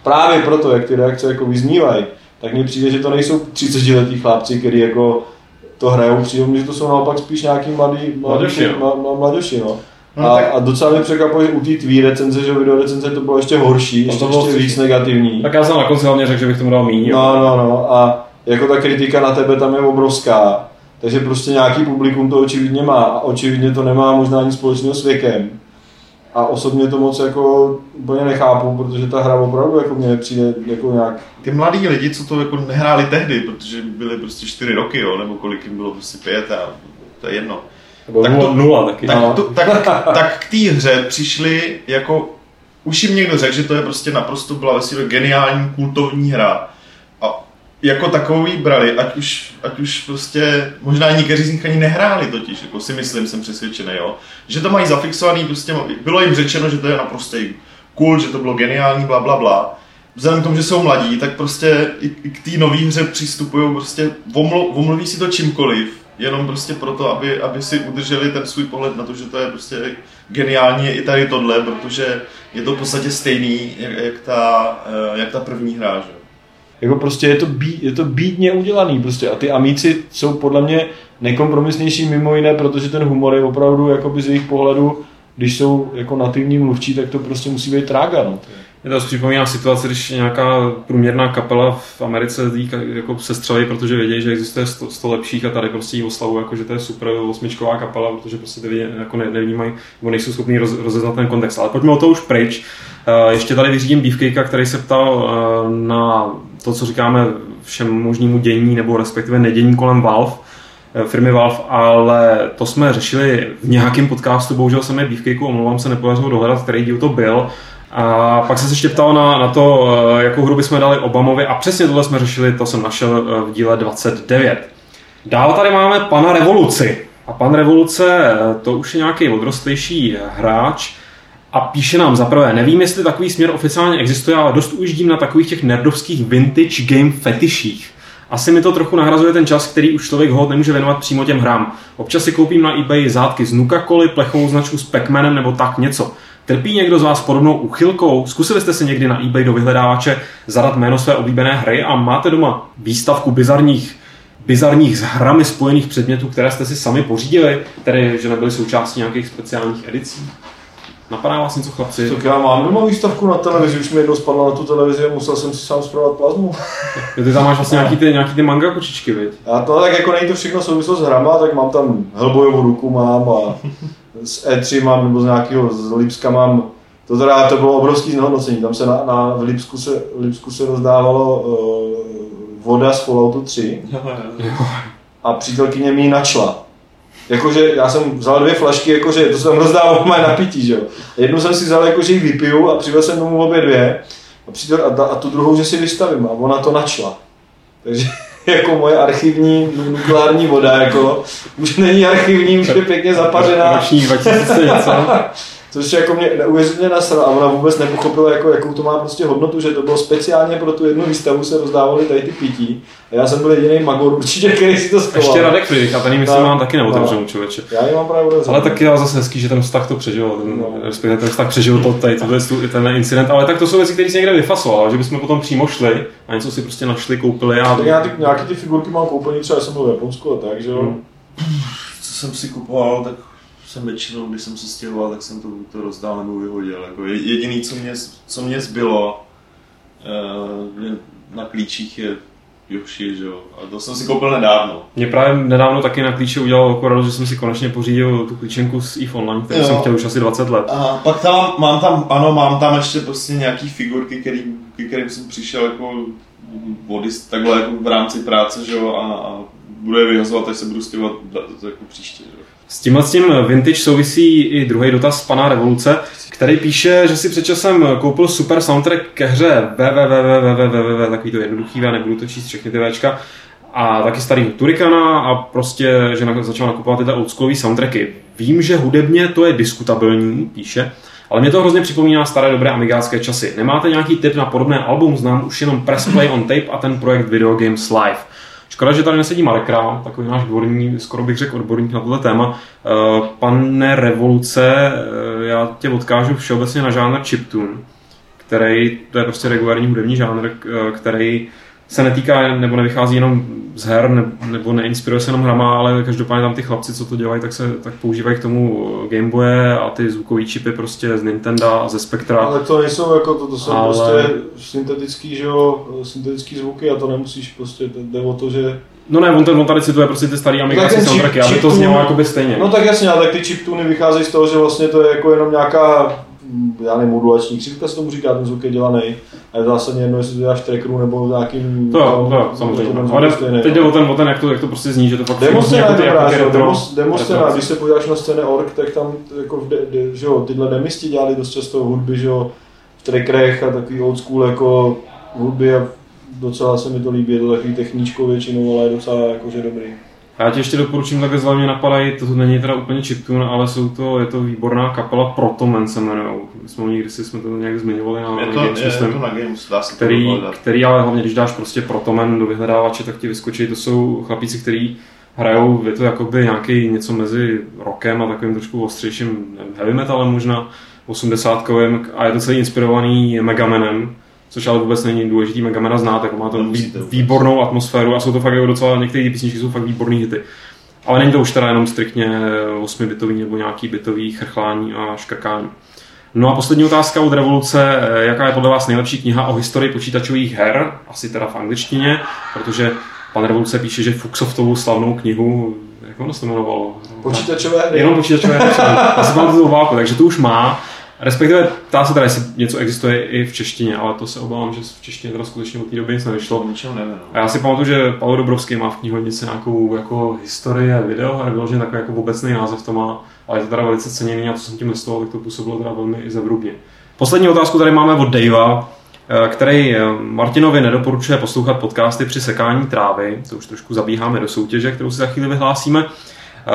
právě proto, jak ty reakce jako vyznívají, tak mně přijde, že to nejsou 30 letý chlapci, kteří jako to hrajou, přijde mi, že to jsou naopak spíš nějaký mladý, mladý mladoši, no. mladoši, no. No, a, tak... a docela mi překvapuje, že u té tvý recenze, že video recenze to bylo ještě horší, ještě, to ještě víc negativní. Tak já jsem na konci hlavně řekl, že bych tomu dal míň. No, no, no. A jako ta kritika na tebe tam je obrovská. Takže prostě nějaký publikum to očividně má a očividně to nemá možná nic společného s věkem a osobně to moc jako úplně nechápu, protože ta hra opravdu jako mě přijde jako nějak... Ty mladí lidi, co to jako nehráli tehdy, protože byly prostě čtyři roky, jo, nebo kolik jim bylo prostě pět a to je jedno. Nebo tak to, nula taky. Tak, no. to, tak, tak k té hře přišli jako už jim někdo řekl, že to je prostě naprosto byla ve geniální kultovní hra jako takový brali, ať už, ať už prostě, možná někteří z nich ani nehráli totiž, jako si myslím, jsem přesvědčený, jo, že to mají zafixovaný, prostě bylo jim řečeno, že to je naprosto cool, že to bylo geniální, bla, bla, bla. Vzhledem k tomu, že jsou mladí, tak prostě i, k té nové hře přistupují, prostě omluví si to čímkoliv, jenom prostě proto, aby, aby si udrželi ten svůj pohled na to, že to je prostě geniální i tady tohle, protože je to v podstatě stejný, jak, jak, ta, eh, jak ta první hra, že? Jako prostě je to, bí, je to bídně udělaný prostě a ty amíci jsou podle mě nekompromisnější mimo jiné, protože ten humor je opravdu jakoby z jejich pohledu, když jsou jako nativní mluvčí, tak to prostě musí být trága. No. Mě to připomíná situaci, když nějaká průměrná kapela v Americe jako se střelí, protože vědí, že existuje 100, 100 lepších a tady prostě jí oslavu, jako že to je super osmičková kapela, protože prostě ty jako ne, nevnímají, nebo nejsou schopni roz, rozeznat ten kontext. Ale pojďme o to už pryč. Uh, ještě tady vyřídím Beefcake, který se ptal uh, na to, co říkáme všem možnému dění nebo respektive nedění kolem Valve, eh, firmy Valve, ale to jsme řešili v nějakém podcastu, bohužel jsem je Beefcakeu, omlouvám se, nepodařilo dohledat, který díl to byl. A pak se ještě ptal na, na to, eh, jakou hru bychom dali Obamovi a přesně tohle jsme řešili, to jsem našel eh, v díle 29. Dál tady máme pana Revoluci. A pan Revoluce, to už je nějaký odrostlejší hráč, a píše nám zaprvé, nevím, jestli takový směr oficiálně existuje, ale dost ujíždím na takových těch nerdovských vintage game fetiších. Asi mi to trochu nahrazuje ten čas, který už člověk hod nemůže věnovat přímo těm hrám. Občas si koupím na eBay zátky z nuka plechovou značku s pac nebo tak něco. Trpí někdo z vás podobnou uchylkou? Zkusili jste si někdy na eBay do vyhledávače zadat jméno své oblíbené hry a máte doma výstavku bizarních bizarních s hrami spojených předmětů, které jste si sami pořídili, tedy že nebyly součástí nějakých speciálních edicí? Napadá vás něco chlapci? Tak já mám doma výstavku na televizi, už mi jednou spadla na tu televizi a musel jsem si sám zpravovat plazmu. ty tam máš vlastně nějaký ty, nějaký ty manga kočičky, viď? Já to tak jako není to všechno souvislo s hrama, tak mám tam Hellboyovu ruku mám a z E3 mám, nebo z nějakého z Lipska mám to teda to bylo obrovské znehodnocení. Tam se na, na v, Lipsku se, v Lipsku se rozdávalo uh, voda z Falloutu 3 a přítelkyně mi načla. Jakože já jsem vzal dvě flašky, jakože to jsem rozdával moje napití, že jo. Jednu jsem si vzal, jakože ji vypiju a přivez jsem domů obě dvě a, přítel, a, a, tu druhou, že si vystavím a ona to načla. Takže jako moje archivní nukleární voda, jako už není archivní, už je pěkně zapařená. Roční 2000 něco. Což jako mě neuvěřitelně nasralo a ona vůbec nepochopila, jako, jakou to má prostě hodnotu, že to bylo speciálně pro tu jednu výstavu, se rozdávaly tady ty pití. A já jsem byl jediný magor určitě, který si to schoval. Ještě Radek Friedrich, a ten myslím no, mám taky neotevřenou no. člověče. Já ji mám právě otevřenou. Ale taky já zase hezký, že ten vztah to přežil, ten, no. respektive ten vztah přežil to, tady, to, ten incident, ale tak to jsou věci, které si někde vyfasoval, že bychom potom přímo šli a něco si prostě našli, koupili. A... Tak nějaký, nějaký ty figurky mám koupený, třeba jsem byl v Japonsku a tak, že jo. Hmm. Co jsem si kupoval, tak jsem většinou, když jsem se stěhoval, tak jsem to, to rozdál nebo vyhodil. Jako jediný, co mě, co mě zbylo uh, na klíčích je Yoshi, že jo. A to jsem si koupil nedávno. Mě právě nedávno taky na klíče udělalo radost, že jsem si konečně pořídil tu klíčenku z EVE Online, kterou jsem chtěl už asi 20 let. A pak tam mám tam, ano, mám tam ještě prostě nějaký figurky, který, kterým jsem přišel jako vody takhle jako v rámci práce, že jo, a, a budu je vyhazovat, až se budu stěhovat jako příště, že jo. S tímhle s tím vintage souvisí i druhý dotaz pana Revoluce, který píše, že si před časem koupil super soundtrack ke hře www, takový to jednoduchý, já nebudu to číst všechny ty Včka, a taky starý Turikana a prostě, že začal nakupovat tyhle oldschoolové soundtracky. Vím, že hudebně to je diskutabilní, píše, ale mě to hrozně připomíná staré dobré amigácké časy. Nemáte nějaký tip na podobné album? Znám už jenom Press Play on Tape a ten projekt Video Games Live. Škoda, že tady nesedí Marek Král, takový náš dvorní, skoro bych řekl odborník na tohle téma. Eh, pane Revoluce, eh, já tě odkážu všeobecně na žánr chiptune, který, to je prostě regulární hudební žánr, eh, který se netýká nebo nevychází jenom z her nebo neinspiruje se jenom hrama, ale každopádně tam ty chlapci, co to dělají, tak se tak používají k tomu Gameboye a ty zvukové čipy prostě z Nintendo a ze Spectra. Ale to nejsou jako to, to jsou ale... prostě syntetický, že jo, syntetický zvuky a to nemusíš prostě, jde o to, že No ne, on, ten, on tady cituje prostě ty starý Amiga soundtracky, aby to znělo jakoby stejně. No tak jasně, ale tak ty chiptuny vycházejí z toho, že vlastně to je jako jenom nějaká já nevím, modulační křivka se tomu říká, ten zvuk je dělaný. A je zásadně jedno, jestli to děláš v trackeru nebo nějakým... To jo, to jo, samozřejmě. Ale teď jde o ten, o ten jak, to, jak to prostě zní, že to fakt demo scéna jako je dobrá, že demo, demo scéna, když se podíváš na scény org, tak tam jako v de, de, že jo, tyhle demisti dělali dost často hudby, že jo, v trackerech a takový old school jako hudby a docela se mi to líbí, je to takový techničkou většinou, ale je docela jakože dobrý. Já ti ještě doporučím, takhle z mě napadají, to není teda úplně chiptune, ale jsou to, je to výborná kapela Protomen se jmenují. My jsme někdy si jsme to nějak zmiňovali na, je to, Games, je, myslím, je to na Games, dá se který, který, ale hlavně když dáš prostě Protomen do vyhledávače, tak ti vyskočí, to jsou chlapíci, kteří hrajou, je to jakoby nějaký něco mezi rokem a takovým trošku ostřejším heavy metalem možná, 80 a je to celý inspirovaný Megamanem, což ale vůbec není důležitý. Megamena znáte, jako má to vý, výbornou atmosféru a jsou to fakt jako docela, některé písničky jsou fakt výborný hity. Ale není to už teda jenom striktně 8-bitový nebo nějaký bitový chrchlání a škrkání. No a poslední otázka od Revoluce. Jaká je podle vás nejlepší kniha o historii počítačových her? Asi teda v angličtině, protože pan Revoluce píše, že Fuxsoftovou slavnou knihu, jak ono se jmenovalo? Počítačové hry. Jenom počítačové hry. Asi mám tu válku, takže to už má. Respektive ptá se teda, jestli něco existuje i v češtině, ale to se obávám, že v češtině teda skutečně od té doby nic nevyšlo. nevím. No. A já si pamatuju, že Pavel Dobrovský má v knihovnici nějakou jako historie video a vyloženě takový jako obecný název to má, ale je to teda velice ceněný a to jsem tím listoval, tak to působilo teda velmi i zevrubně. Poslední otázku tady máme od Davea. který Martinovi nedoporučuje poslouchat podcasty při sekání trávy, to už trošku zabíháme do soutěže, kterou si za chvíli vyhlásíme,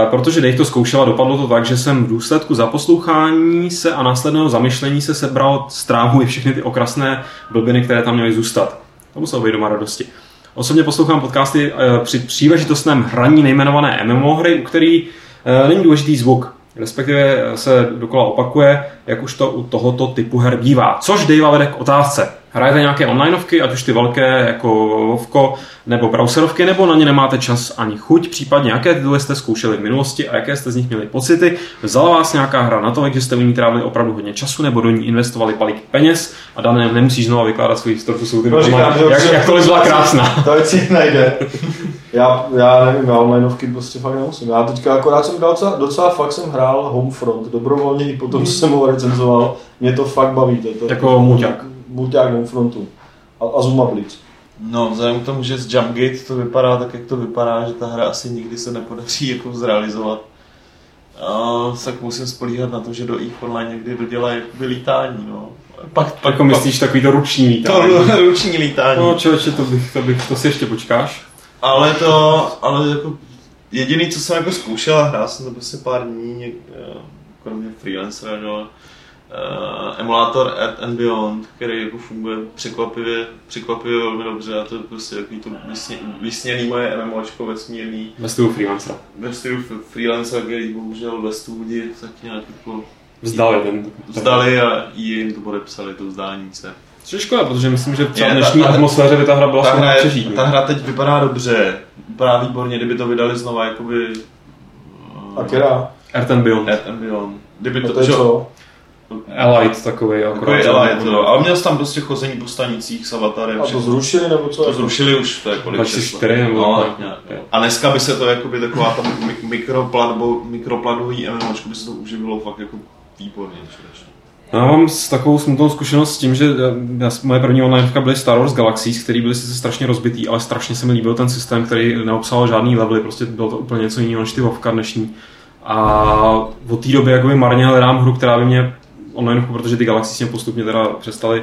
protože Dave to zkoušel a dopadlo to tak, že jsem v důsledku zaposlouchání se a následného zamyšlení se sebral z trávu i všechny ty okrasné blbiny, které tam měly zůstat. To muselo být doma radosti. Osobně poslouchám podcasty při příležitostném hraní nejmenované MMO hry, u který není důležitý zvuk respektive se dokola opakuje, jak už to u tohoto typu her bývá. Což Dave vede k otázce. Hrajete nějaké onlineovky, ať už ty velké jako Vovko nebo browserovky, nebo na ně nemáte čas ani chuť, případně jaké tituly jste zkoušeli v minulosti a jaké jste z nich měli pocity. Vzala vás nějaká hra na to, že jste v ní trávili opravdu hodně času, nebo do ní investovali palik peněz a dané nemusí znovu vykládat svůj historku, jsou ty no, říkám, jak, jak to byla krásná. To si najde. Já, já nevím, já onlineovky prostě fakt nemusím. Já teďka akorát jsem docela, docela fakt jsem hrál Homefront, dobrovolně i potom, co jsem ho recenzoval, mě to fakt baví. To, to, jako muťák. Muťák Homefrontu. A, a Zuma Blitz. No, vzhledem k tomu, že z Jumpgate to vypadá tak, jak to vypadá, že ta hra asi nikdy se nepodaří jako zrealizovat, a, tak musím spolíhat na to, že do EVE Online někdy dodělá jakoby lítání, no. Pak, pak, jako myslíš takový to ruční lítání? To ruční lítání. No člověče, to bych, to bych, to si ještě počkáš. Ale to, ale jako jediný, co jsem jako zkoušel a hrál jsem to prostě pár dní, kromě freelancera, že? Uh, emulátor Earth and Beyond, který jako funguje překvapivě, překvapivě velmi dobře a to je prostě takový to vysně, vysněný moje MMOčko vesmírný. Ve stylu freelancera. Ve stylu freelancera, který bohužel ve studii tak nějak jako vzdali ten. Vzdali a jim to podepsali, to vzdání se. Což je škoda, protože myslím, že v dnešní ta, atmosféře by ta hra byla ta hra, přežít. Ta hra teď vypadá dobře, vypadá výborně, kdyby to vydali znova, jakoby... A která? Earth and Beyond. Earth and Beyond. Kdyby to, to je co? Elite takový, akorát. Takový Elite, no. Ale měl jsi tam prostě chození po stanicích s avatarem. A to zrušili nebo co? To zrušili už, to je kolik 2004 nebo no, nějak, A dneska by se to jakoby taková ta mikroplatbo, mikroplatbový MMOčko by se to uživilo fakt jako výborně. Já mám s takovou smutnou zkušenost s tím, že já, moje první online byly Star Wars Galaxies, který byly sice strašně rozbitý, ale strašně se mi líbil ten systém, který neobsahoval žádný levely, prostě bylo to úplně něco jiného než ty Vovka dnešní. A od té doby jakoby marně hledám hru, která by mě online, protože ty Galaxy s tím postupně teda přestali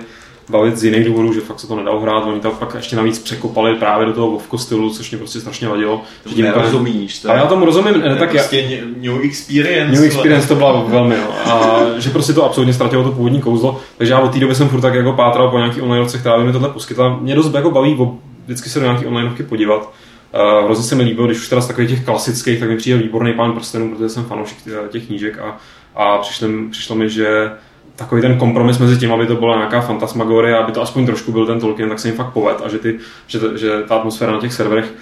bavit z jiných důvodů, že fakt se to nedalo hrát, oni tam fakt ještě navíc překopali právě do toho Vovko stylu, což mě prostě strašně vadilo. To nerozumíš. To... Ale já tomu rozumím, ne, tak prostě já... New Experience. New Experience to byla velmi, no. A že prostě to absolutně ztratilo to původní kouzlo, takže já od té doby jsem furt tak jako pátral po nějaký onlineovce, která by mi tohle poskytla. Mě dost jako baví vždycky se do nějaký onlineovky podívat. Uh, hrozně se mi líbilo, když už teda z takových těch klasických, tak mi přijde výborný pán prstenů, protože jsem fanoušek těch knížek a, a přišlo, přišlo mi, že takový ten kompromis mezi tím, aby to byla nějaká fantasmagorie, aby to aspoň trošku byl ten Tolkien, tak se jim fakt poved a že, ty, že, že ta atmosféra na těch serverech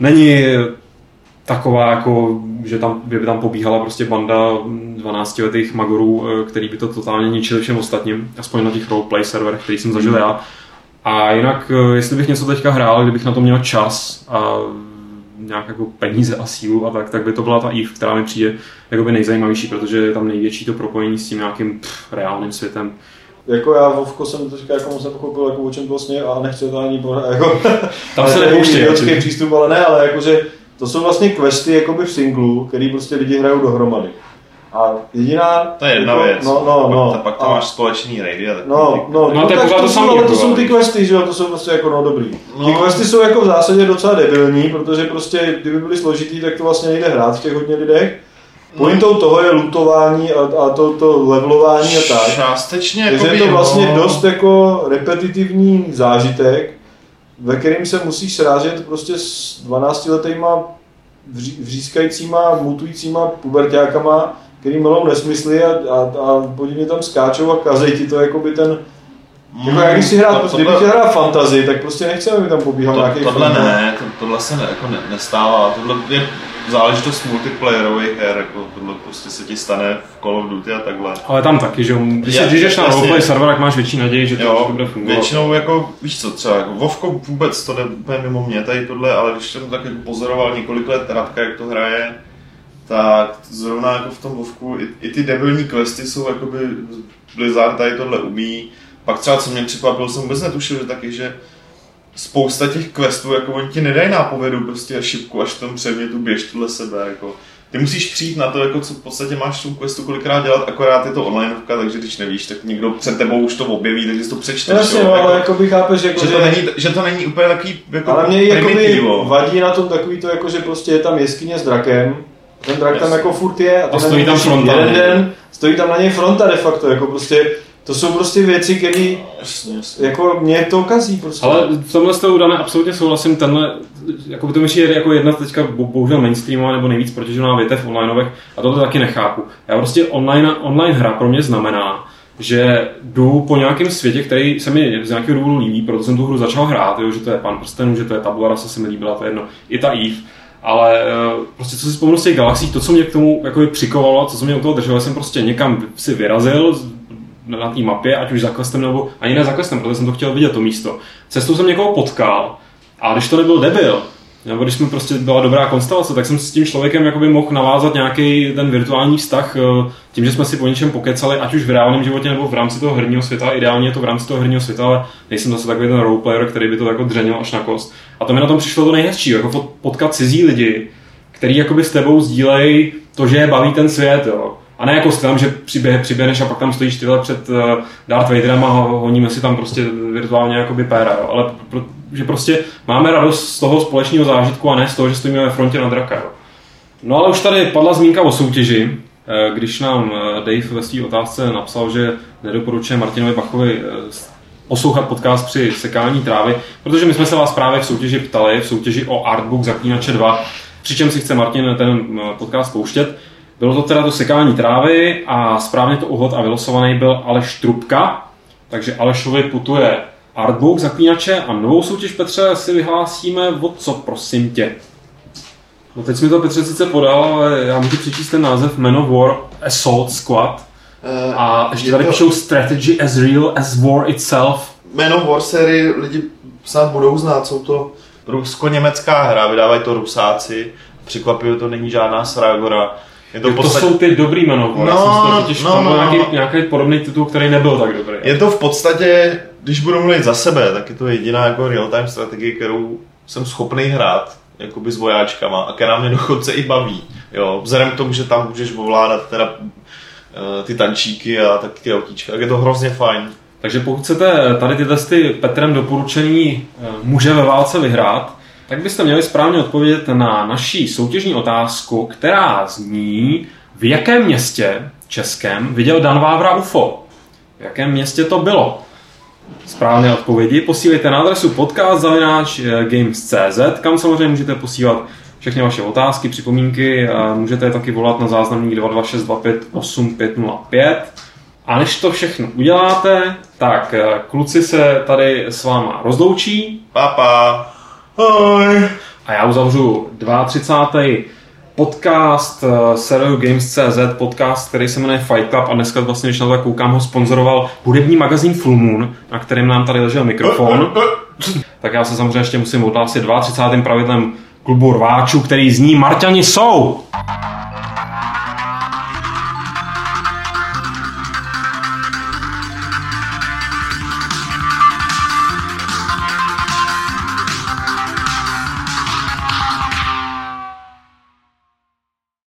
není taková, jako, že tam, by tam pobíhala prostě banda 12 letých magorů, eh, který by to totálně ničili všem ostatním, aspoň na těch roleplay serverech, který jsem zažil já. A jinak, eh, jestli bych něco teďka hrál, kdybych na to měl čas a nějak jako peníze a sílu a tak, tak by to byla ta EVE, která mi přijde jakoby nejzajímavější, protože je tam největší to propojení s tím nějakým pff, reálným světem. Jako já Vovko jsem teďka jako moc nepochopil, jako o čem vlastně a nechci to ani pořád, jako... Tam se nepouští. přístup, ale ne, ale jakože to jsou vlastně questy jakoby v singlu, který prostě lidi hrajou dohromady. A jediná... To je jedna jako, věc. No, no, no. Pak, pak tam máš společný raidy a tak. No, no, no, no, to, to, to, jsou, ale to jsou ty questy, že jo, to jsou prostě jako no dobrý. No. Ty questy jsou jako v zásadě docela debilní, protože prostě kdyby byly složitý, tak to vlastně nejde hrát v těch hodně lidech. Pointou toho je lutování a, a to, to levelování a tak. Částečně Takže je to vlastně no. dost jako repetitivní zážitek, ve kterým se musíš srážet prostě s 12 letýma vřískajícíma, mutujícíma pubertákama, který milou nesmysly a, a, a podívně tam skáčou a kazej ti to jako by ten Mm, jako jak když si hrát, to, kdyby hrál fantasy, tak prostě nechceme, aby tam pobíhal to, nějaký Tohle film. ne, to, tohle se ne, jako ne, nestává, tohle je záležitost multiplayerových her, jako tohle prostě se ti stane v Call of Duty a takhle. Ale tam taky, že když, je, když jdeš na roleplay server, tak máš větší naději, že to jo, bude fungovat. Většinou jako, víš co, třeba jako Vovko vůbec to jde úplně mimo mě tady tohle, ale když jsem tak jako pozoroval několik let Radka, jak to hraje, tak zrovna jako v tom Vovku i, i ty debilní questy jsou jakoby Blizzard tady tohle umí. Pak třeba co mě překvapilo, jsem vůbec netušil, že taky, že spousta těch questů, jako oni ti nedají nápovědu prostě šipku až v tom předmětu běž tuhle sebe, jako ty musíš přijít na to, jako co v podstatě máš tu questu kolikrát dělat, akorát je to onlineovka, takže když nevíš, tak někdo před tebou už to objeví, takže to přečteš. Jasně, no, ale jako bych chápeš, jako, že, že, to není, že to není úplně takový jako Ale mě jako vadí na tom takový to, jako, že prostě je tam jeskyně s drakem, ten drak yes. tam jako furt je a, a stojí tam fronta. Jeden den, stojí tam na něj fronta de facto, jako prostě to jsou prostě věci, které jako mě to kazí prostě. Ale v tomhle s tou dané absolutně souhlasím, tenhle, jako by to myší jako jedna teďka bohužel mainstreamová nebo nejvíc protěžená větev onlineovek a tohle taky nechápu. Já prostě online, online hra pro mě znamená, že jdu po nějakém světě, který se mi z nějakého důvodu líbí, proto jsem tu hru začal hrát, jo, že to je Pan prstenů, že to je Tabula Rasa se mi líbila, to je jedno, i ta Eve, ale eh, prostě co si vzpomenu z těch galaxií, to, co mě k tomu jako přikovalo, co, co mě u toho drželo, jsem prostě někam si vyrazil, na té mapě, ať už za questem nebo ani ne za questem, protože jsem to chtěl vidět to místo. Cestou jsem někoho potkal a když to nebyl debil, nebo když jsme prostě byla dobrá konstelace, tak jsem s tím člověkem jakoby mohl navázat nějaký ten virtuální vztah eh, tím, že jsme si po něčem pokecali, ať už v reálném životě nebo v rámci toho herního světa. Ideálně je to v rámci toho herního světa, ale nejsem zase takový ten roleplayer, který by to jako dřenil až na kost. A to mi na tom přišlo to nejhezčí, jako potkat cizí lidi, který jakoby s tebou sdílejí to, že je baví ten svět. Jo. A ne jako tam, že přiběh, přiběhneš a pak tam stojíš tyhle před uh, Darth Vaderem a honíme si tam prostě virtuálně jakoby péra, jo. Ale pro, že prostě máme radost z toho společného zážitku a ne z toho, že stojíme ve frontě na draka. No ale už tady padla zmínka o soutěži, eh, když nám eh, Dave ve své otázce napsal, že nedoporučuje Martinovi Bachovi poslouchat podcast při sekání trávy, protože my jsme se vás právě v soutěži ptali, v soutěži o Artbook Zaklínače 2, přičem si chce Martin ten podcast pouštět. Bylo to teda to sekání trávy a správně to uhod a vylosovaný byl Aleš Trubka, takže Alešovi putuje artbook zaklínače a novou soutěž Petře si vyhlásíme o co, prosím tě. No teď mi to Petře sice podal, ale já můžu přečíst ten název Man of War Assault Squad. Uh, a ještě tady to... píšou Strategy as real as war itself. Man of War sérii lidi snad budou znát, jsou to rusko-německá hra, vydávají to Rusáci. Překvapivě to není žádná Sragora. Je to, podstatě... to jsou ty dobrý jmenové. No, Já jsem no, no, no, nějaký, no. nějaký podobný titul, který nebyl tak dobrý. Je to v podstatě, když budu mluvit za sebe, tak je to jediná jako real-time strategie, kterou jsem schopný hrát jakoby s vojáčkama a která mě dochodce i baví. Jo, vzhledem k tomu, že tam můžeš ovládat teda uh, ty tančíky a tak ty autíčka, tak je to hrozně fajn. Takže pokud chcete tady ty testy Petrem doporučený uh, muže ve válce vyhrát, tak byste měli správně odpovědět na naší soutěžní otázku, která zní, v jakém městě českém viděl Dan Vávra UFO? V jakém městě to bylo? Správné odpovědi posílejte na adresu podcast.games.cz, kam samozřejmě můžete posílat všechny vaše otázky, připomínky, můžete je taky volat na záznamník 226258505. A než to všechno uděláte, tak kluci se tady s váma rozloučí. Papa. Ahoj. A já uzavřu 32. podcast uh, Serial Games.cz, podcast, který se jmenuje Fight Club a dneska vlastně, když na to koukám, ho sponzoroval hudební magazín Full Moon, na kterém nám tady ležel mikrofon. tak já se samozřejmě ještě musím odhlásit 32. pravidlem klubu rváčů, který zní Marťani jsou!